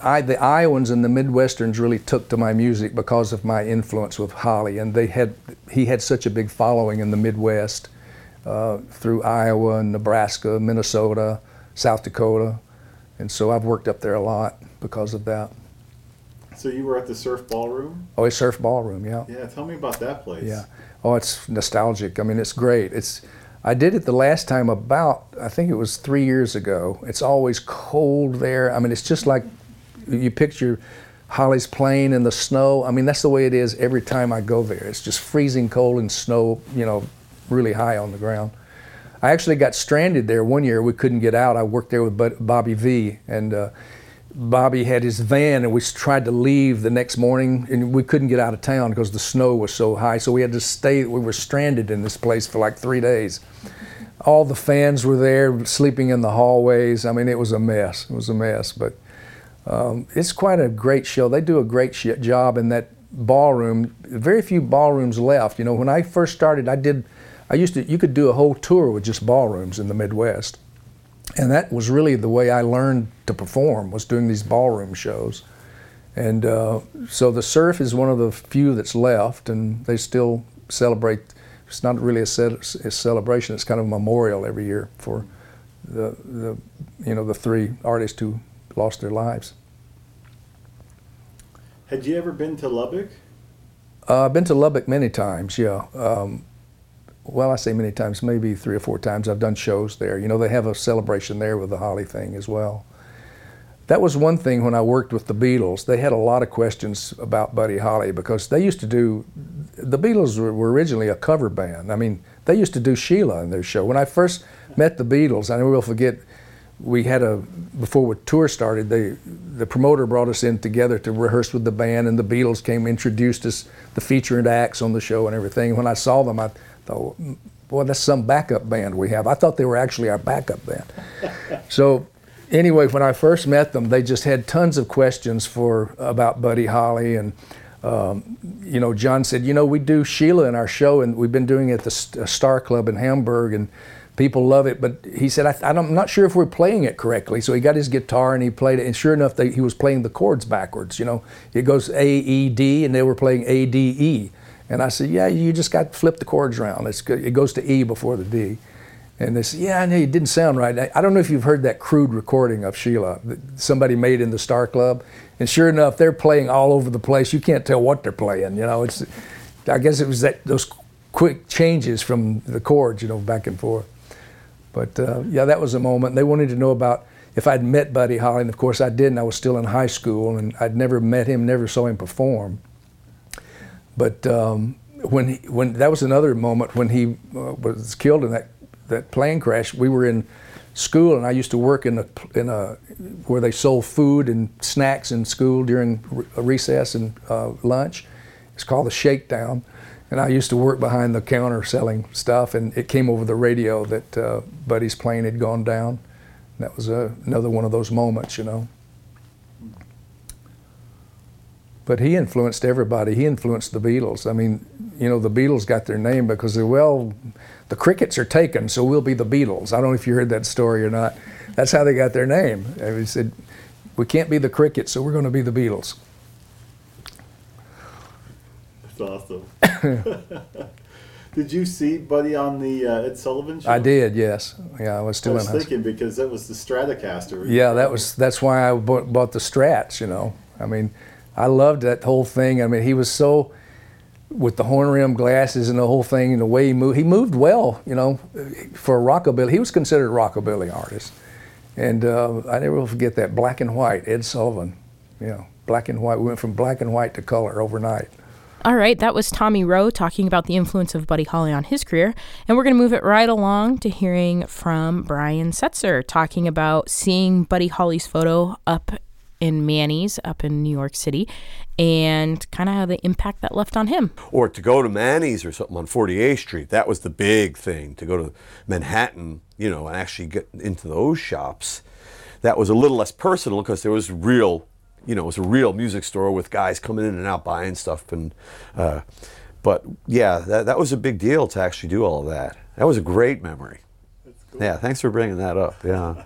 I, the Iowans and the Midwesterns really took to my music because of my influence with Holly, and they had he had such a big following in the Midwest uh, through Iowa and Nebraska, Minnesota, South Dakota, and so I've worked up there a lot because of that. So you were at the Surf Ballroom? Oh, a Surf Ballroom, yeah. Yeah, tell me about that place. Yeah. Oh, it's nostalgic. I mean, it's great. It's I did it the last time about, I think it was three years ago. It's always cold there. I mean, it's just like you picture Holly's Plane in the snow. I mean, that's the way it is every time I go there. It's just freezing cold and snow, you know, really high on the ground. I actually got stranded there one year. We couldn't get out. I worked there with Bobby Vee, and uh, Bobby had his van, and we tried to leave the next morning, and we couldn't get out of town because the snow was so high. So we had to stay. We were stranded in this place for like three days. all the fans were there sleeping in the hallways. I mean, it was a mess. It was a mess, but um, it's quite a great show. They do a great job in that ballroom. Very few ballrooms left. You know, when I first started, I did. I used to. You could do a whole tour with just ballrooms in the Midwest, and that was really the way I learned to perform. Was doing these ballroom shows, and uh, so the Surf is one of the few that's left, and they still celebrate. It's not really a, ce- a celebration. It's kind of a memorial every year for the the you know the three artists who lost their lives. Had you ever been to Lubbock? Uh, I've been to Lubbock many times, yeah. Um, well, I say many times, maybe three or four times. I've done shows there. You know, they have a celebration there with the Holly thing as well. That was one thing when I worked with the Beatles. They had a lot of questions about Buddy Holly because they used to do, the Beatles were, originally a cover band. I mean, they used to do Sheila in their show. When I first met the Beatles, I never will forget, we had a before the tour started they the promoter brought us in together to rehearse with the band and the beatles came introduced us the featured acts on the show and everything when i saw them i thought boy that's some backup band we have i thought they were actually our backup band so anyway when i first met them they just had tons of questions for about buddy holly and um, you know john said you know we do sheila in our show and we've been doing it at the star club in hamburg and people love it. But he said, I, am not sure if we're playing it correctly. So he got his guitar and he played it. And sure enough, they, he was playing the chords backwards. You know, it goes A, E, D, and they were playing A, D, E. And I said, Yeah, you just got to flip the chords around. It's. It goes to E before the D. And they said, Yeah, I know it didn't sound right. I, I don't know if you've heard that crude recording of Sheila that somebody made in the Star Club. And sure enough, they're playing all over the place. You can't tell what they're playing. You know, it's. I guess it was that those quick changes from the chords, you know, back and forth. But uh, yeah, that was a moment. They wanted to know about if I'd met Buddy Holly, and of course I didn't. I was still in high school, and I'd never met him, never saw him perform. But um, when he, when that was another moment when he uh, was killed in that that plane crash. We were in school, and I used to work in a in a where they sold food and snacks in school during recess and uh, lunch. It's called the Shakedown and I used to work behind the counter selling stuff, and it came over the radio that uh, Buddy's plane had gone down. That was another one of those moments, you know. But he influenced everybody. He influenced the Beatles. I mean, you know, the Beatles got their name because they well, the crickets are taken, so we'll be the Beatles. I don't know if you heard that story or not. That's how they got their name. They said, we can't be the crickets, so we're going to be the Beatles. That's awesome. [LAUGHS] did you see Buddy on the uh, Ed Sullivan show? I did. Yes. Yeah, I was still I was in thinking because that was the Stratocaster. Yeah, that was that's why I bought, bought the Strats. You know, I mean, I loved that whole thing. I mean, he was so with the horn rim glasses and the whole thing and the way he moved. He moved well. You know, for a rockabilly, he was considered a rockabilly artist. And uh, I never will forget that black and white Ed Sullivan. You know, black and white. We went from black and white to color overnight. All right, that was Tommy Roe talking about the influence of Buddy Holly on his career. And we're going to move it right along to hearing from Brian Setzer talking about seeing Buddy Holly's photo up in Manny's up in New York City and kind of how the impact that left on him. Or to go to Manny's or something on 48th Street, that was the big thing. To go to Manhattan, you know, and actually get into those shops, that was a little less personal because there was real you know, it was a real music store with guys coming in and out buying stuff. And, uh, but yeah, that, that was a big deal to actually do all of that. That was a great memory. Cool. Yeah, thanks for bringing that up. Yeah.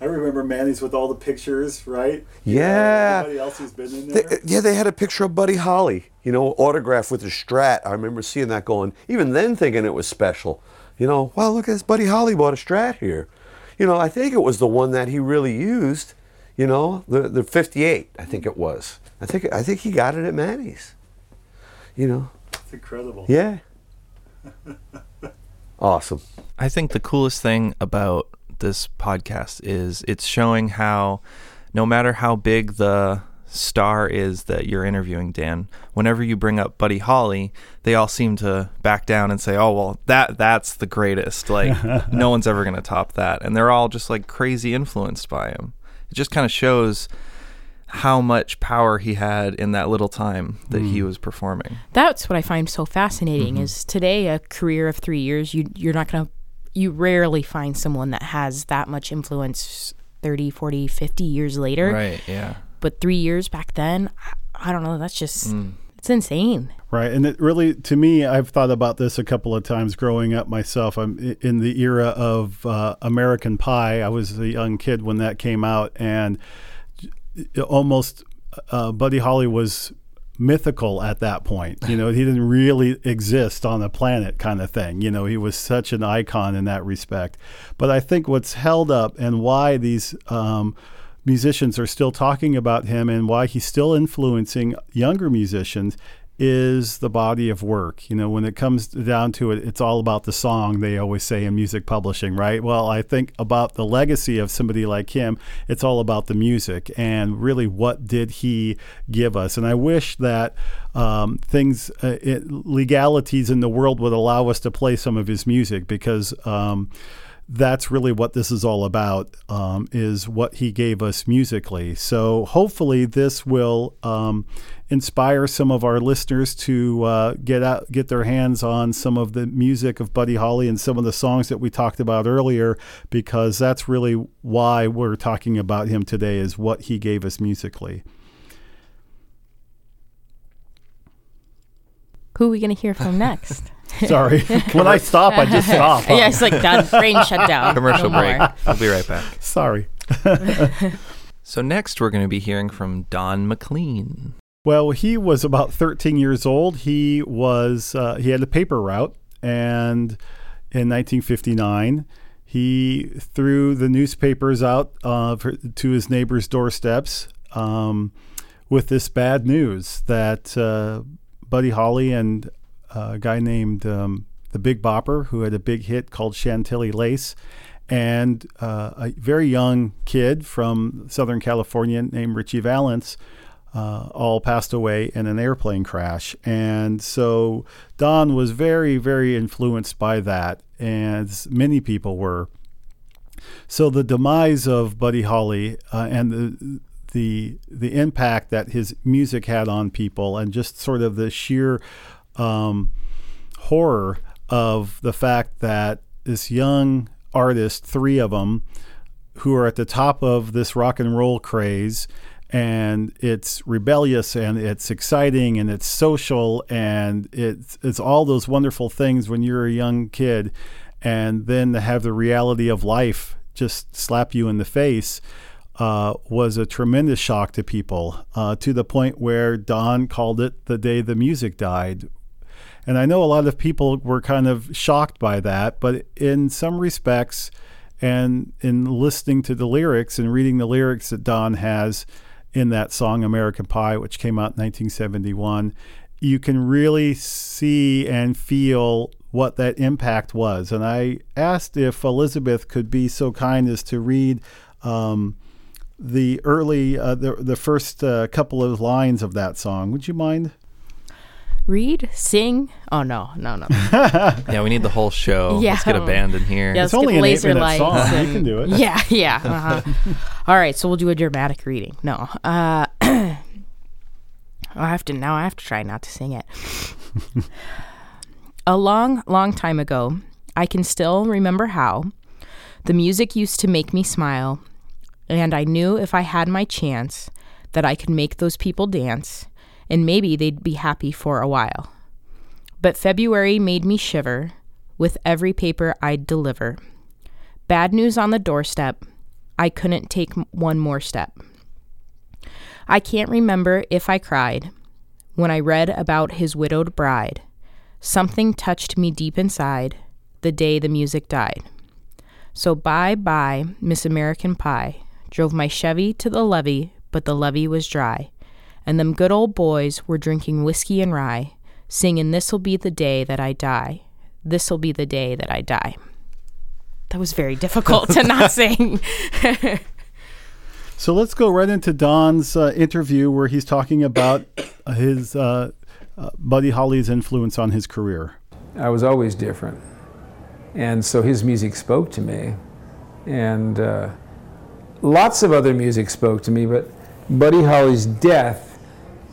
I remember Manny's with all the pictures, right? Yeah. Anybody else who's been in there? They, yeah, they had a picture of Buddy Holly, you know, autographed with a Strat. I remember seeing that going, even then thinking it was special. You know, wow, look at this, Buddy Holly bought a Strat here. You know, I think it was the one that he really used you know, the the 58, I think it was. I think I think he got it at Manny's. You know. It's incredible. Yeah. [LAUGHS] awesome. I think the coolest thing about this podcast is it's showing how no matter how big the star is that you're interviewing, Dan, whenever you bring up Buddy Holly, they all seem to back down and say, "Oh, well, that that's the greatest. Like [LAUGHS] no one's ever going to top that." And they're all just like crazy influenced by him it just kind of shows how much power he had in that little time that mm. he was performing. That's what I find so fascinating mm-hmm. is today a career of 3 years you you're not going to you rarely find someone that has that much influence 30, 40, 50 years later. Right. Yeah. But three years back then, I, I don't know. That's just, it's insane. Right. And it really, to me, I've thought about this a couple of times growing up myself. I'm in the era of uh, American Pie. I was a young kid when that came out, and almost uh, Buddy Holly was mythical at that point. You know, he didn't really exist on the planet, kind of thing. You know, he was such an icon in that respect. But I think what's held up and why these um, musicians are still talking about him and why he's still influencing younger musicians is the body of work. You know, when it comes down to it, it's all about the song, they always say in music publishing, right? Well, I think about the legacy of somebody like him, it's all about the music and really what did he give us. And I wish that um, things, uh, it, legalities in the world would allow us to play some of his music because. Um, that's really what this is all about um, is what he gave us musically so hopefully this will um, inspire some of our listeners to uh, get out get their hands on some of the music of buddy holly and some of the songs that we talked about earlier because that's really why we're talking about him today is what he gave us musically Who are we going to hear from next? [LAUGHS] sorry [LAUGHS] when i stop i just stop huh? [LAUGHS] yeah, it's like done. Brain shut down. Commercial No break. more. We'll be right back. sorry So next, we're going to be hearing from Don McLean. Well, he was about 13 years old. He was uh, he had a paper route, and in 1959, he threw the newspapers out uh, for, to his neighbors' doorsteps um, with this bad news that uh, Buddy Holly and a guy named um, the Big Bopper, who had a big hit called Chantilly Lace, and uh, a very young kid from Southern California named Ritchie Valens uh, all passed away in an airplane crash. And so Don was very, very influenced by that, as many people were. So the demise of Buddy Holly uh, and the the the impact that his music had on people, and just sort of the sheer um, horror of the fact that this young artist, three of them, who are at the top of this rock and roll craze, and it's rebellious and it's exciting and it's social and it's it's all those wonderful things when you're a young kid, and then to have the reality of life just slap you in the face. Uh, was a tremendous shock to people uh, to the point where Don called it the day the music died, and I know a lot of people were kind of shocked by that, but in some respects, and in listening to the lyrics and reading the lyrics that Don has in that song American Pie, which came out in 1971, you can really see and feel what that impact was. And I asked if Elizabeth could be so kind as to read um, the early, uh, the, the first uh, couple of lines of that song. Would you mind? Read, sing. Oh no, no, no. [LAUGHS] Yeah, we need the whole show. [LAUGHS] Yeah. Let's get a band in here. Yeah, It's only an laser eight-minute lights. song. You can do it. [LAUGHS] Yeah, yeah. Uh-huh. All right, so we'll do a dramatic reading. No, uh, [CLEARS THROAT] I have to now. I have to try not to sing it. a long, long time ago, I can still remember how the music used to make me smile, and I knew if I had my chance that I could make those people dance, and maybe they'd be happy for a while. But February made me shiver with every paper I'd deliver. Bad news on the doorstep. I couldn't take one more step. I can't remember if I cried when I read about his widowed bride. Something touched me deep inside the day the music died. So bye bye, Miss American Pie. Drove my Chevy to the levee, but the levee was dry. And them good old boys were drinking whiskey and rye, singing, This'll be the day that I die. This'll be the day that I die. That was very difficult to not [LAUGHS] sing. So let's go right into Don's uh, interview where he's talking about his uh, uh, Buddy Holly's influence on his career. I was always different. And so his music spoke to me. And uh, lots of other music spoke to me, but Buddy Holly's death,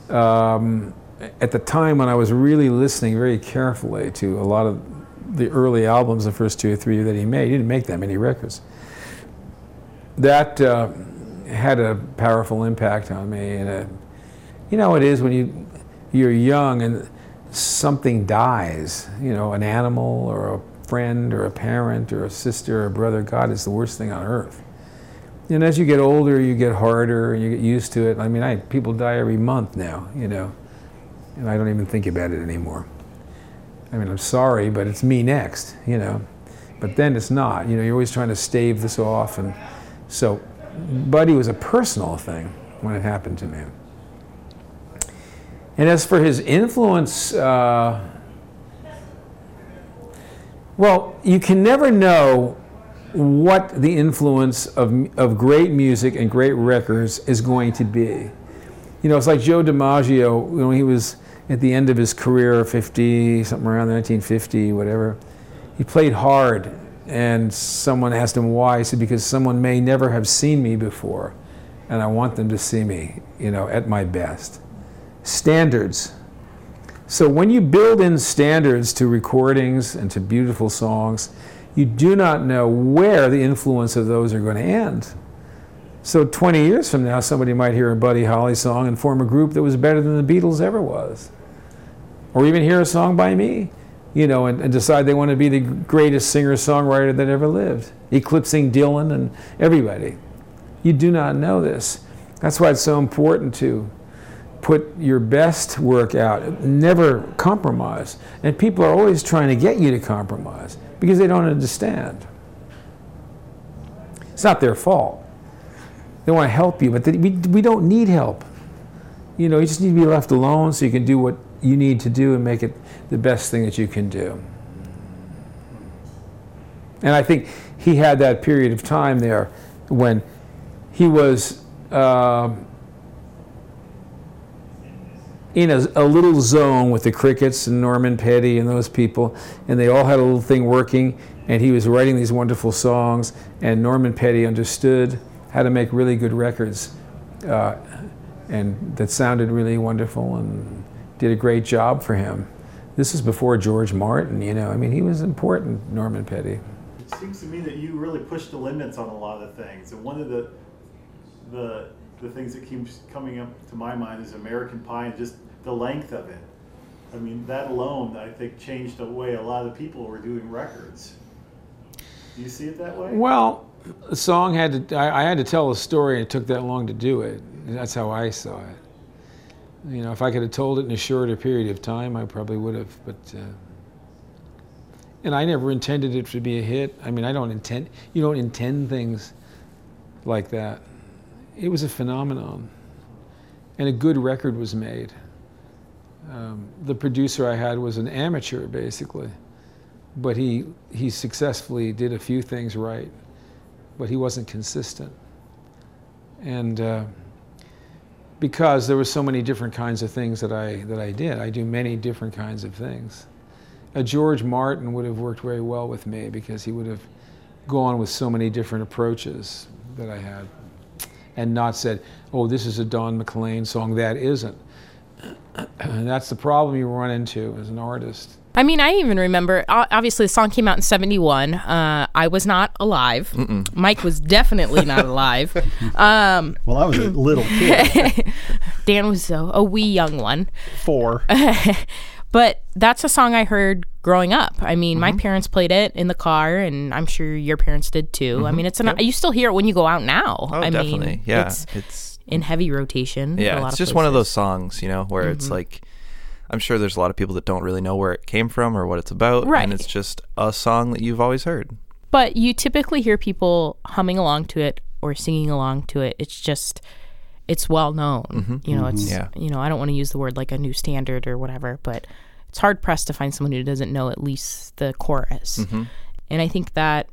um, at the time when I was really listening very carefully to a lot of the early albums, the first two or three that he made. He didn't make that many records. That uh, had a powerful impact on me, and a, you know it is when you you're young and something dies. You know, an animal or a friend or a parent or a sister or a brother. God is the worst thing on earth. And as you get older, you get harder and you get used to it. I mean, I, people die every month now, you know, and I don't even think about it anymore. I mean, I'm sorry, but it's me next, you know. But then it's not. You know, you're always trying to stave this off, and so, Buddy was a personal thing when it happened to me. And as for his influence, uh, well, you can never know what the influence of, of great music and great records is going to be. You know, it's like Joe DiMaggio you know, he was at the end of his career, 50, something around 1950, whatever. He played hard, and someone asked him why. He said, Because someone may never have seen me before, and I want them to see me, you know, at my best. Standards. So when you build in standards to recordings and to beautiful songs, you do not know where the influence of those are going to end. So 20 years from now, somebody might hear a Buddy Holly song and form a group that was better than the Beatles ever was. Or even hear a song by me, you know, and, and decide they want to be the greatest singer-songwriter that ever lived, eclipsing Dylan and everybody. You do not know this. That's why it's so important to put your best work out, never compromise. And people are always trying to get you to compromise because they don't understand. It's not their fault. They want to help you, but they, we, we don't need help. You know, you just need to be left alone so you can do what you need to do and make it the best thing that you can do. And I think he had that period of time there when he was uh, in a, a, little zone with the Crickets and Norman Petty and those people, and they all had a little thing working, and he was writing these wonderful songs, and Norman Petty understood how to make really good records, uh, and that sounded really wonderful, and did a great job for him. This is before George Martin, you know. I mean, he was important, Norman Petty. It seems to me that you really pushed the limits on a lot of things, and one of the the the things that keeps coming up to my mind is American Pie and just the length of it. I mean, that alone, I think, changed the way a lot of people were doing records. Do you see it that way? Well, the song had to, I, I had to tell a story, and it took that long to do it. That's how I saw it. You know, if I could have told it in a shorter period of time, I probably would have, but. Uh, and I never intended it to be a hit. I mean, I don't intend, you don't intend things like that it was a phenomenon. And a good record was made. Um, the producer I had was an amateur, basically, but he, he successfully did a few things right, but he wasn't consistent. And uh, because there were so many different kinds of things that I, that I did, I do many different kinds of things. A George Martin would have worked very well with me because he would have gone with so many different approaches that I had and not said, oh, this is a Don McLean song. That isn't. And that's the problem you run into as an artist. I mean, I even remember, obviously, the song came out in 71. Uh, I was not alive. Mm-mm. Mike was definitely not [LAUGHS] alive. [LAUGHS] Um, well, I was a little [LAUGHS] kid. Dan was a, a wee young one. Four. But that's a song I heard growing up. I mean, mm-hmm. my parents played it in the car, and I'm sure your parents did too. Mm-hmm. I mean, it's an yep. you still hear it when you go out now. Oh, I definitely. Mean, yeah, it's, it's, in heavy rotation. Yeah, it's just places. one of those songs, you know, where mm-hmm. it's like. I'm sure there's a lot of people that don't really know where it came from or what it's about, right. and it's just a song that you've always heard. But you typically hear people humming along to it or singing along to it. It's just it's well known. Mm-hmm. You know, it's yeah. you know, I don't want to use the word like a new standard or whatever, but it's hard pressed to find someone who doesn't know at least the chorus. Mm-hmm. And I think that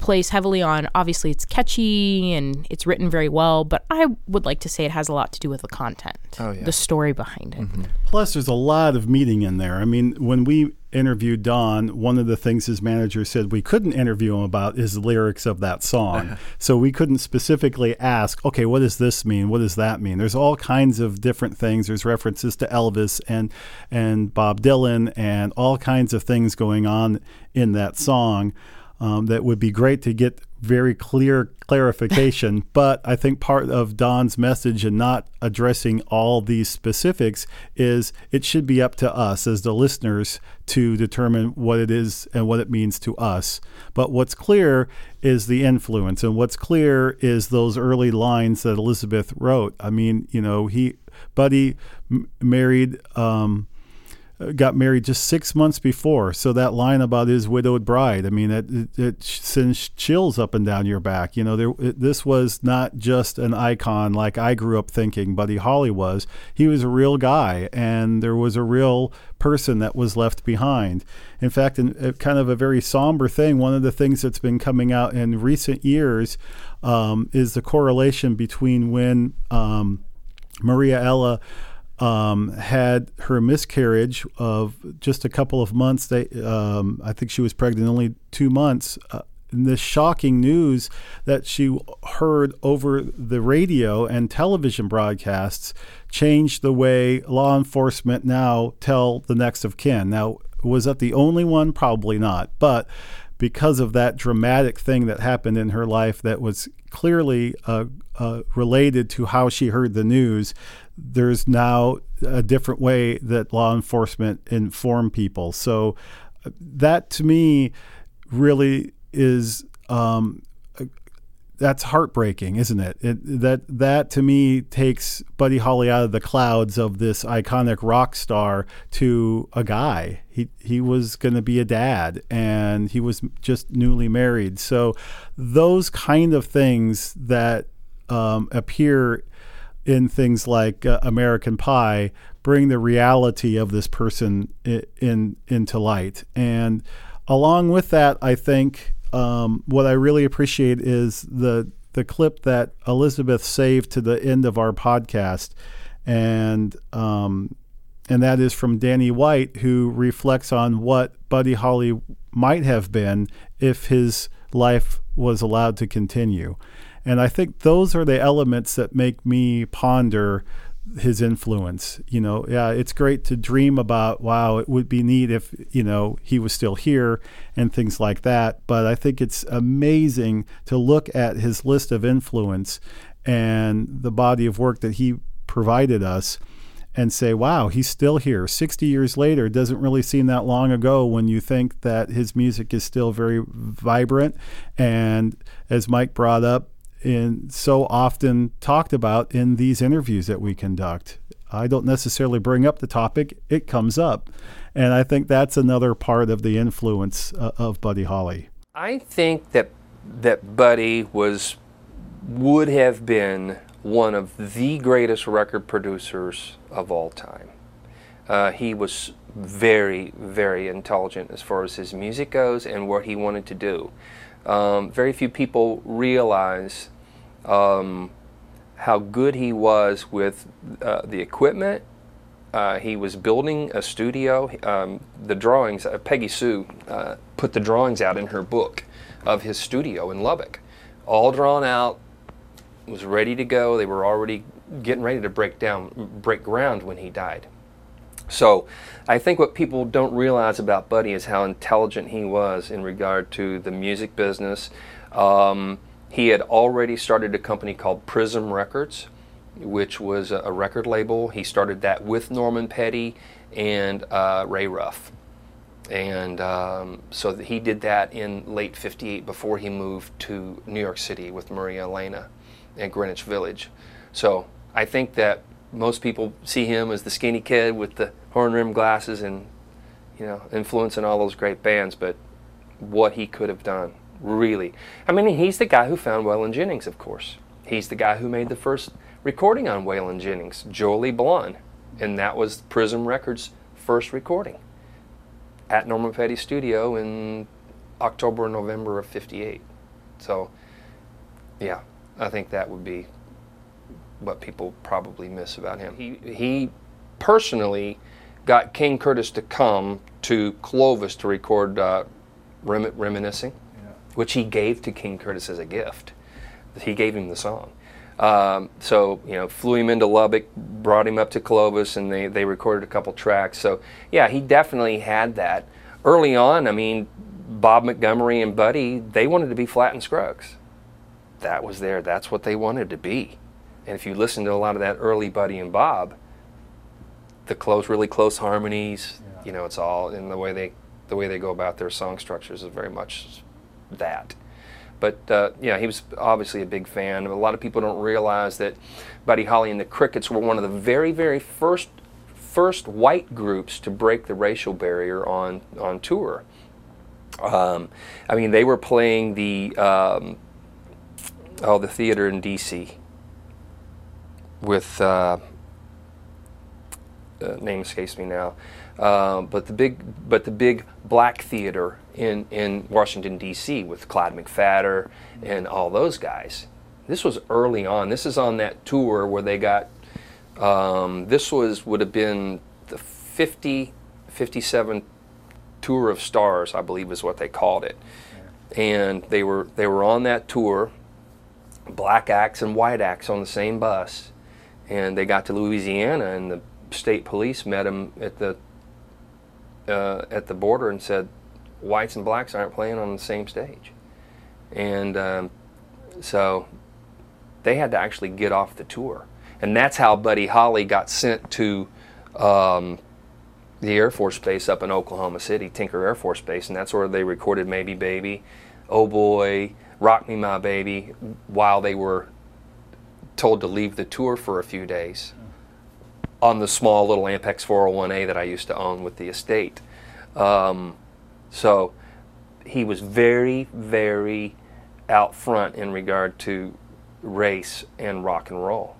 plays heavily on obviously it's catchy and it's written very well, but I would like to say it has a lot to do with the content, Oh, yeah. the story behind it. Mm-hmm. Plus, there's a lot of meating in there. I mean, when we interviewed Don, one of the things his manager said we couldn't interview him about is the lyrics of that song. [LAUGHS] so we couldn't specifically ask, okay, what does this mean? What does that mean? There's all kinds of different things. There's references to Elvis and and Bob Dylan and all kinds of things going on in that song um, that would be great to get very clear clarification. [LAUGHS] but I think part of Don's message in not addressing all these specifics is it should be up to us as the listeners to determine what it is and what it means to us. But what's clear is the influence, and what's clear is those early lines that Elizabeth wrote. I mean, you know, he, Buddy m- married. Um, got married just six months before. So that line about his widowed bride, I mean, it, it, it sends chills up and down your back. You know, there, it, this was not just an icon like I grew up thinking Buddy Holly was. He was a real guy, and there was a real person that was left behind. In fact, in uh, kind of a very somber thing, one of the things that's been coming out in recent years um, is the correlation between when um, Maria Elena um, had her miscarriage of just a couple of months. They, um, I think she was pregnant only two months. Uh, the shocking news that she heard over the radio and television broadcasts changed the way law enforcement now tell the next of kin. Now, was that the only one? Probably not. But because of that dramatic thing that happened in her life that was clearly uh, uh, related to how she heard the news, there's now a different way that law enforcement inform people. So that to me really is um, that's heartbreaking, isn't it? it? That that to me takes Buddy Holly out of the clouds of this iconic rock star to a guy. He he was going to be a dad, and he was just newly married. So those kind of things that um, appear in things like uh, American Pie bring the reality of this person in, in into light. And along with that, I think um, what I really appreciate is the the clip that Elizabeth saved to the end of our podcast, and um, and that is from Danny White, who reflects on what Buddy Holly might have been if his life was allowed to continue. And I think those are the elements that make me ponder his influence. You know, yeah, it's great to dream about, wow, it would be neat if, you know, he was still here and things like that. But I think it's amazing to look at his list of influence and the body of work that he provided us and say, wow, he's still here. 60 years later doesn't really seem that long ago when you think that his music is still very vibrant. And as Mike brought up, and so often talked about in these interviews that we conduct. I don't necessarily bring up the topic, it comes up. And I think that's another part of the influence uh, of Buddy Holly. I think that that Buddy was would have been one of the greatest record producers of all time. Uh, he was very, very intelligent as far as his music goes and what he wanted to do. Um, very few people realize um, how good he was with uh, the equipment. Uh, he was building a studio. Um, the drawings, uh, Peggy Sue uh, put the drawings out in her book of his studio in Lubbock, all drawn out, was ready to go. They were already getting ready to break down, break ground when he died. So I think what people don't realize about Buddy is how intelligent he was in regard to the music business. Um, he had already started a company called Prism Records, which was a, record label. He started that with Norman Petty and uh, Ray Ruff. And um, so he did that in late 58 before he moved to New York City with Maria Elena at Greenwich Village. So I think that most people see him as the skinny kid with the horn rimmed glasses and you know influencing all those great bands but what he could have done really. I mean he's the guy who found waylon jennings of course. He's the guy who made the first recording on waylon jennings jole blon and that was prism records first recording at norman petty studio in october or november of 58 So, yeah, I think that would be what people probably miss about him. He he personally got King Curtis to come to Clovis to record uh, Rem- "Reminiscing," which he gave to King Curtis as a gift. He gave him the song. Um, so you know, flew him into Lubbock, brought him up to Clovis, and they they recorded a couple tracks. So yeah, he definitely had that early on. I mean, Bob Montgomery and Buddy, they wanted to be Flatt and Scruggs. That was there. That's what they wanted to be. And if you listen to a lot of that early Buddy and Bob, the close, really close harmonies, you know, it's all in the way they the way they go about their song structures is very much that. But uh, yeah, he was obviously a big fan. A lot of people don't realize that Buddy Holly and the Crickets were one of the very, very first first white groups to break the racial barrier on on tour. Um, I mean, they were playing the um, oh the theater in D.C. with uh, uh, name escapes me now, uh, but the big but the big black theater in in Washington D.C. with Clyde McPhatter and all those guys. This was early on. This is on that tour where they got. Um, this was would have been the 50, 57 tour of stars, I believe is what they called it, and they were they were on that tour, black acts and white acts on the same bus, and they got to Louisiana and the state police met them at the uh, at the border and said whites and blacks aren't playing on the same stage, and um, so they had to actually get off the tour, and that's how Buddy Holly got sent to. Um, the Air Force Base up in Oklahoma City, Tinker Air Force Base, and that's where they recorded Maybe Baby, Oh Boy, Rock Me My Baby, while they were told to leave the tour for a few days on the small little Ampex 401A that I used to own with the estate. Um, so he was very, very out front in regard to race and rock and roll.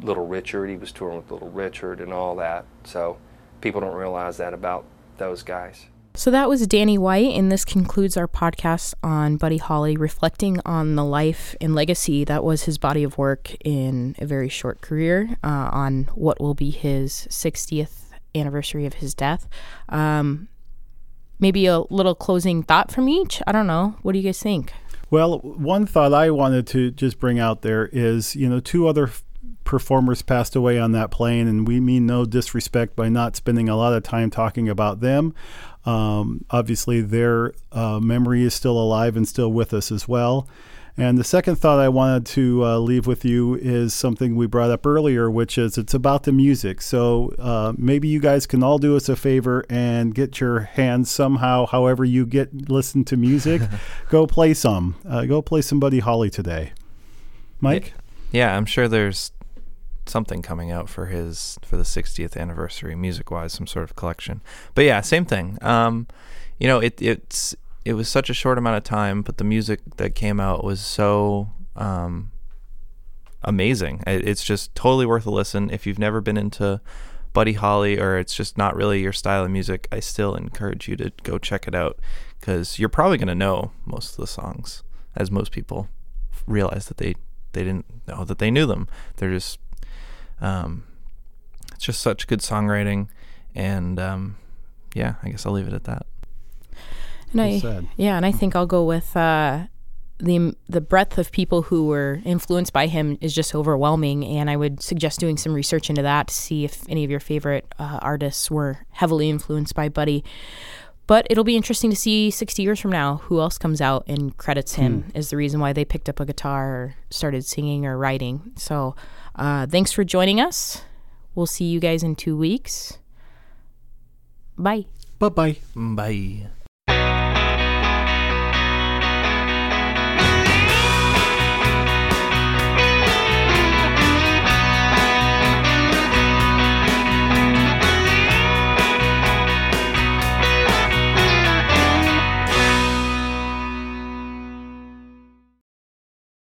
Little Richard, he was touring with Little Richard and all that. So people don't realize that about those guys. So that was Danny White, and this concludes our podcast on Buddy Holly, reflecting on the life and legacy that was his body of work in a very short career uh, on what will be his 60th anniversary of his death. Um, maybe a little closing thought from each. I don't know. What do you guys think? Well, one thought I wanted to just bring out there is, you know, two other f- performers passed away on that plane, and we mean no disrespect by not spending a lot of time talking about them. Um, obviously, their uh, memory is still alive and still with us as well. And the second thought I wanted to uh, leave with you is something we brought up earlier, which is it's about the music. So uh, maybe you guys can all do us a favor and get your hands somehow, however you get listen to music, [LAUGHS] go play some. Uh, go play some Buddy Holly today. Mike? Yeah, I'm sure there's something coming out for his for the 60th anniversary music wise some sort of collection. But yeah same thing. Um you know it it's it was such a short amount of time but the music that came out was so um amazing. It, it's just totally worth a listen. If you've never been into buddy holly or it's just not really your style of music i still encourage you to go check it out because you're probably going to know most of the songs as most people realize that they they didn't know that they knew them. They're just um, it's just such good songwriting, and um, yeah, I guess I'll leave it at that. And I, yeah, and I think I'll go with uh, the the breadth of people who were influenced by him is just overwhelming, and I would suggest doing some research into that to see if any of your favorite uh, artists were heavily influenced by Buddy. But it'll be interesting to see 60 years from now who else comes out and credits him Hmm. as the reason why they picked up a guitar or started singing or writing. So uh, thanks for joining us. We'll see you guys in two weeks. Bye. Bye bye. Bye.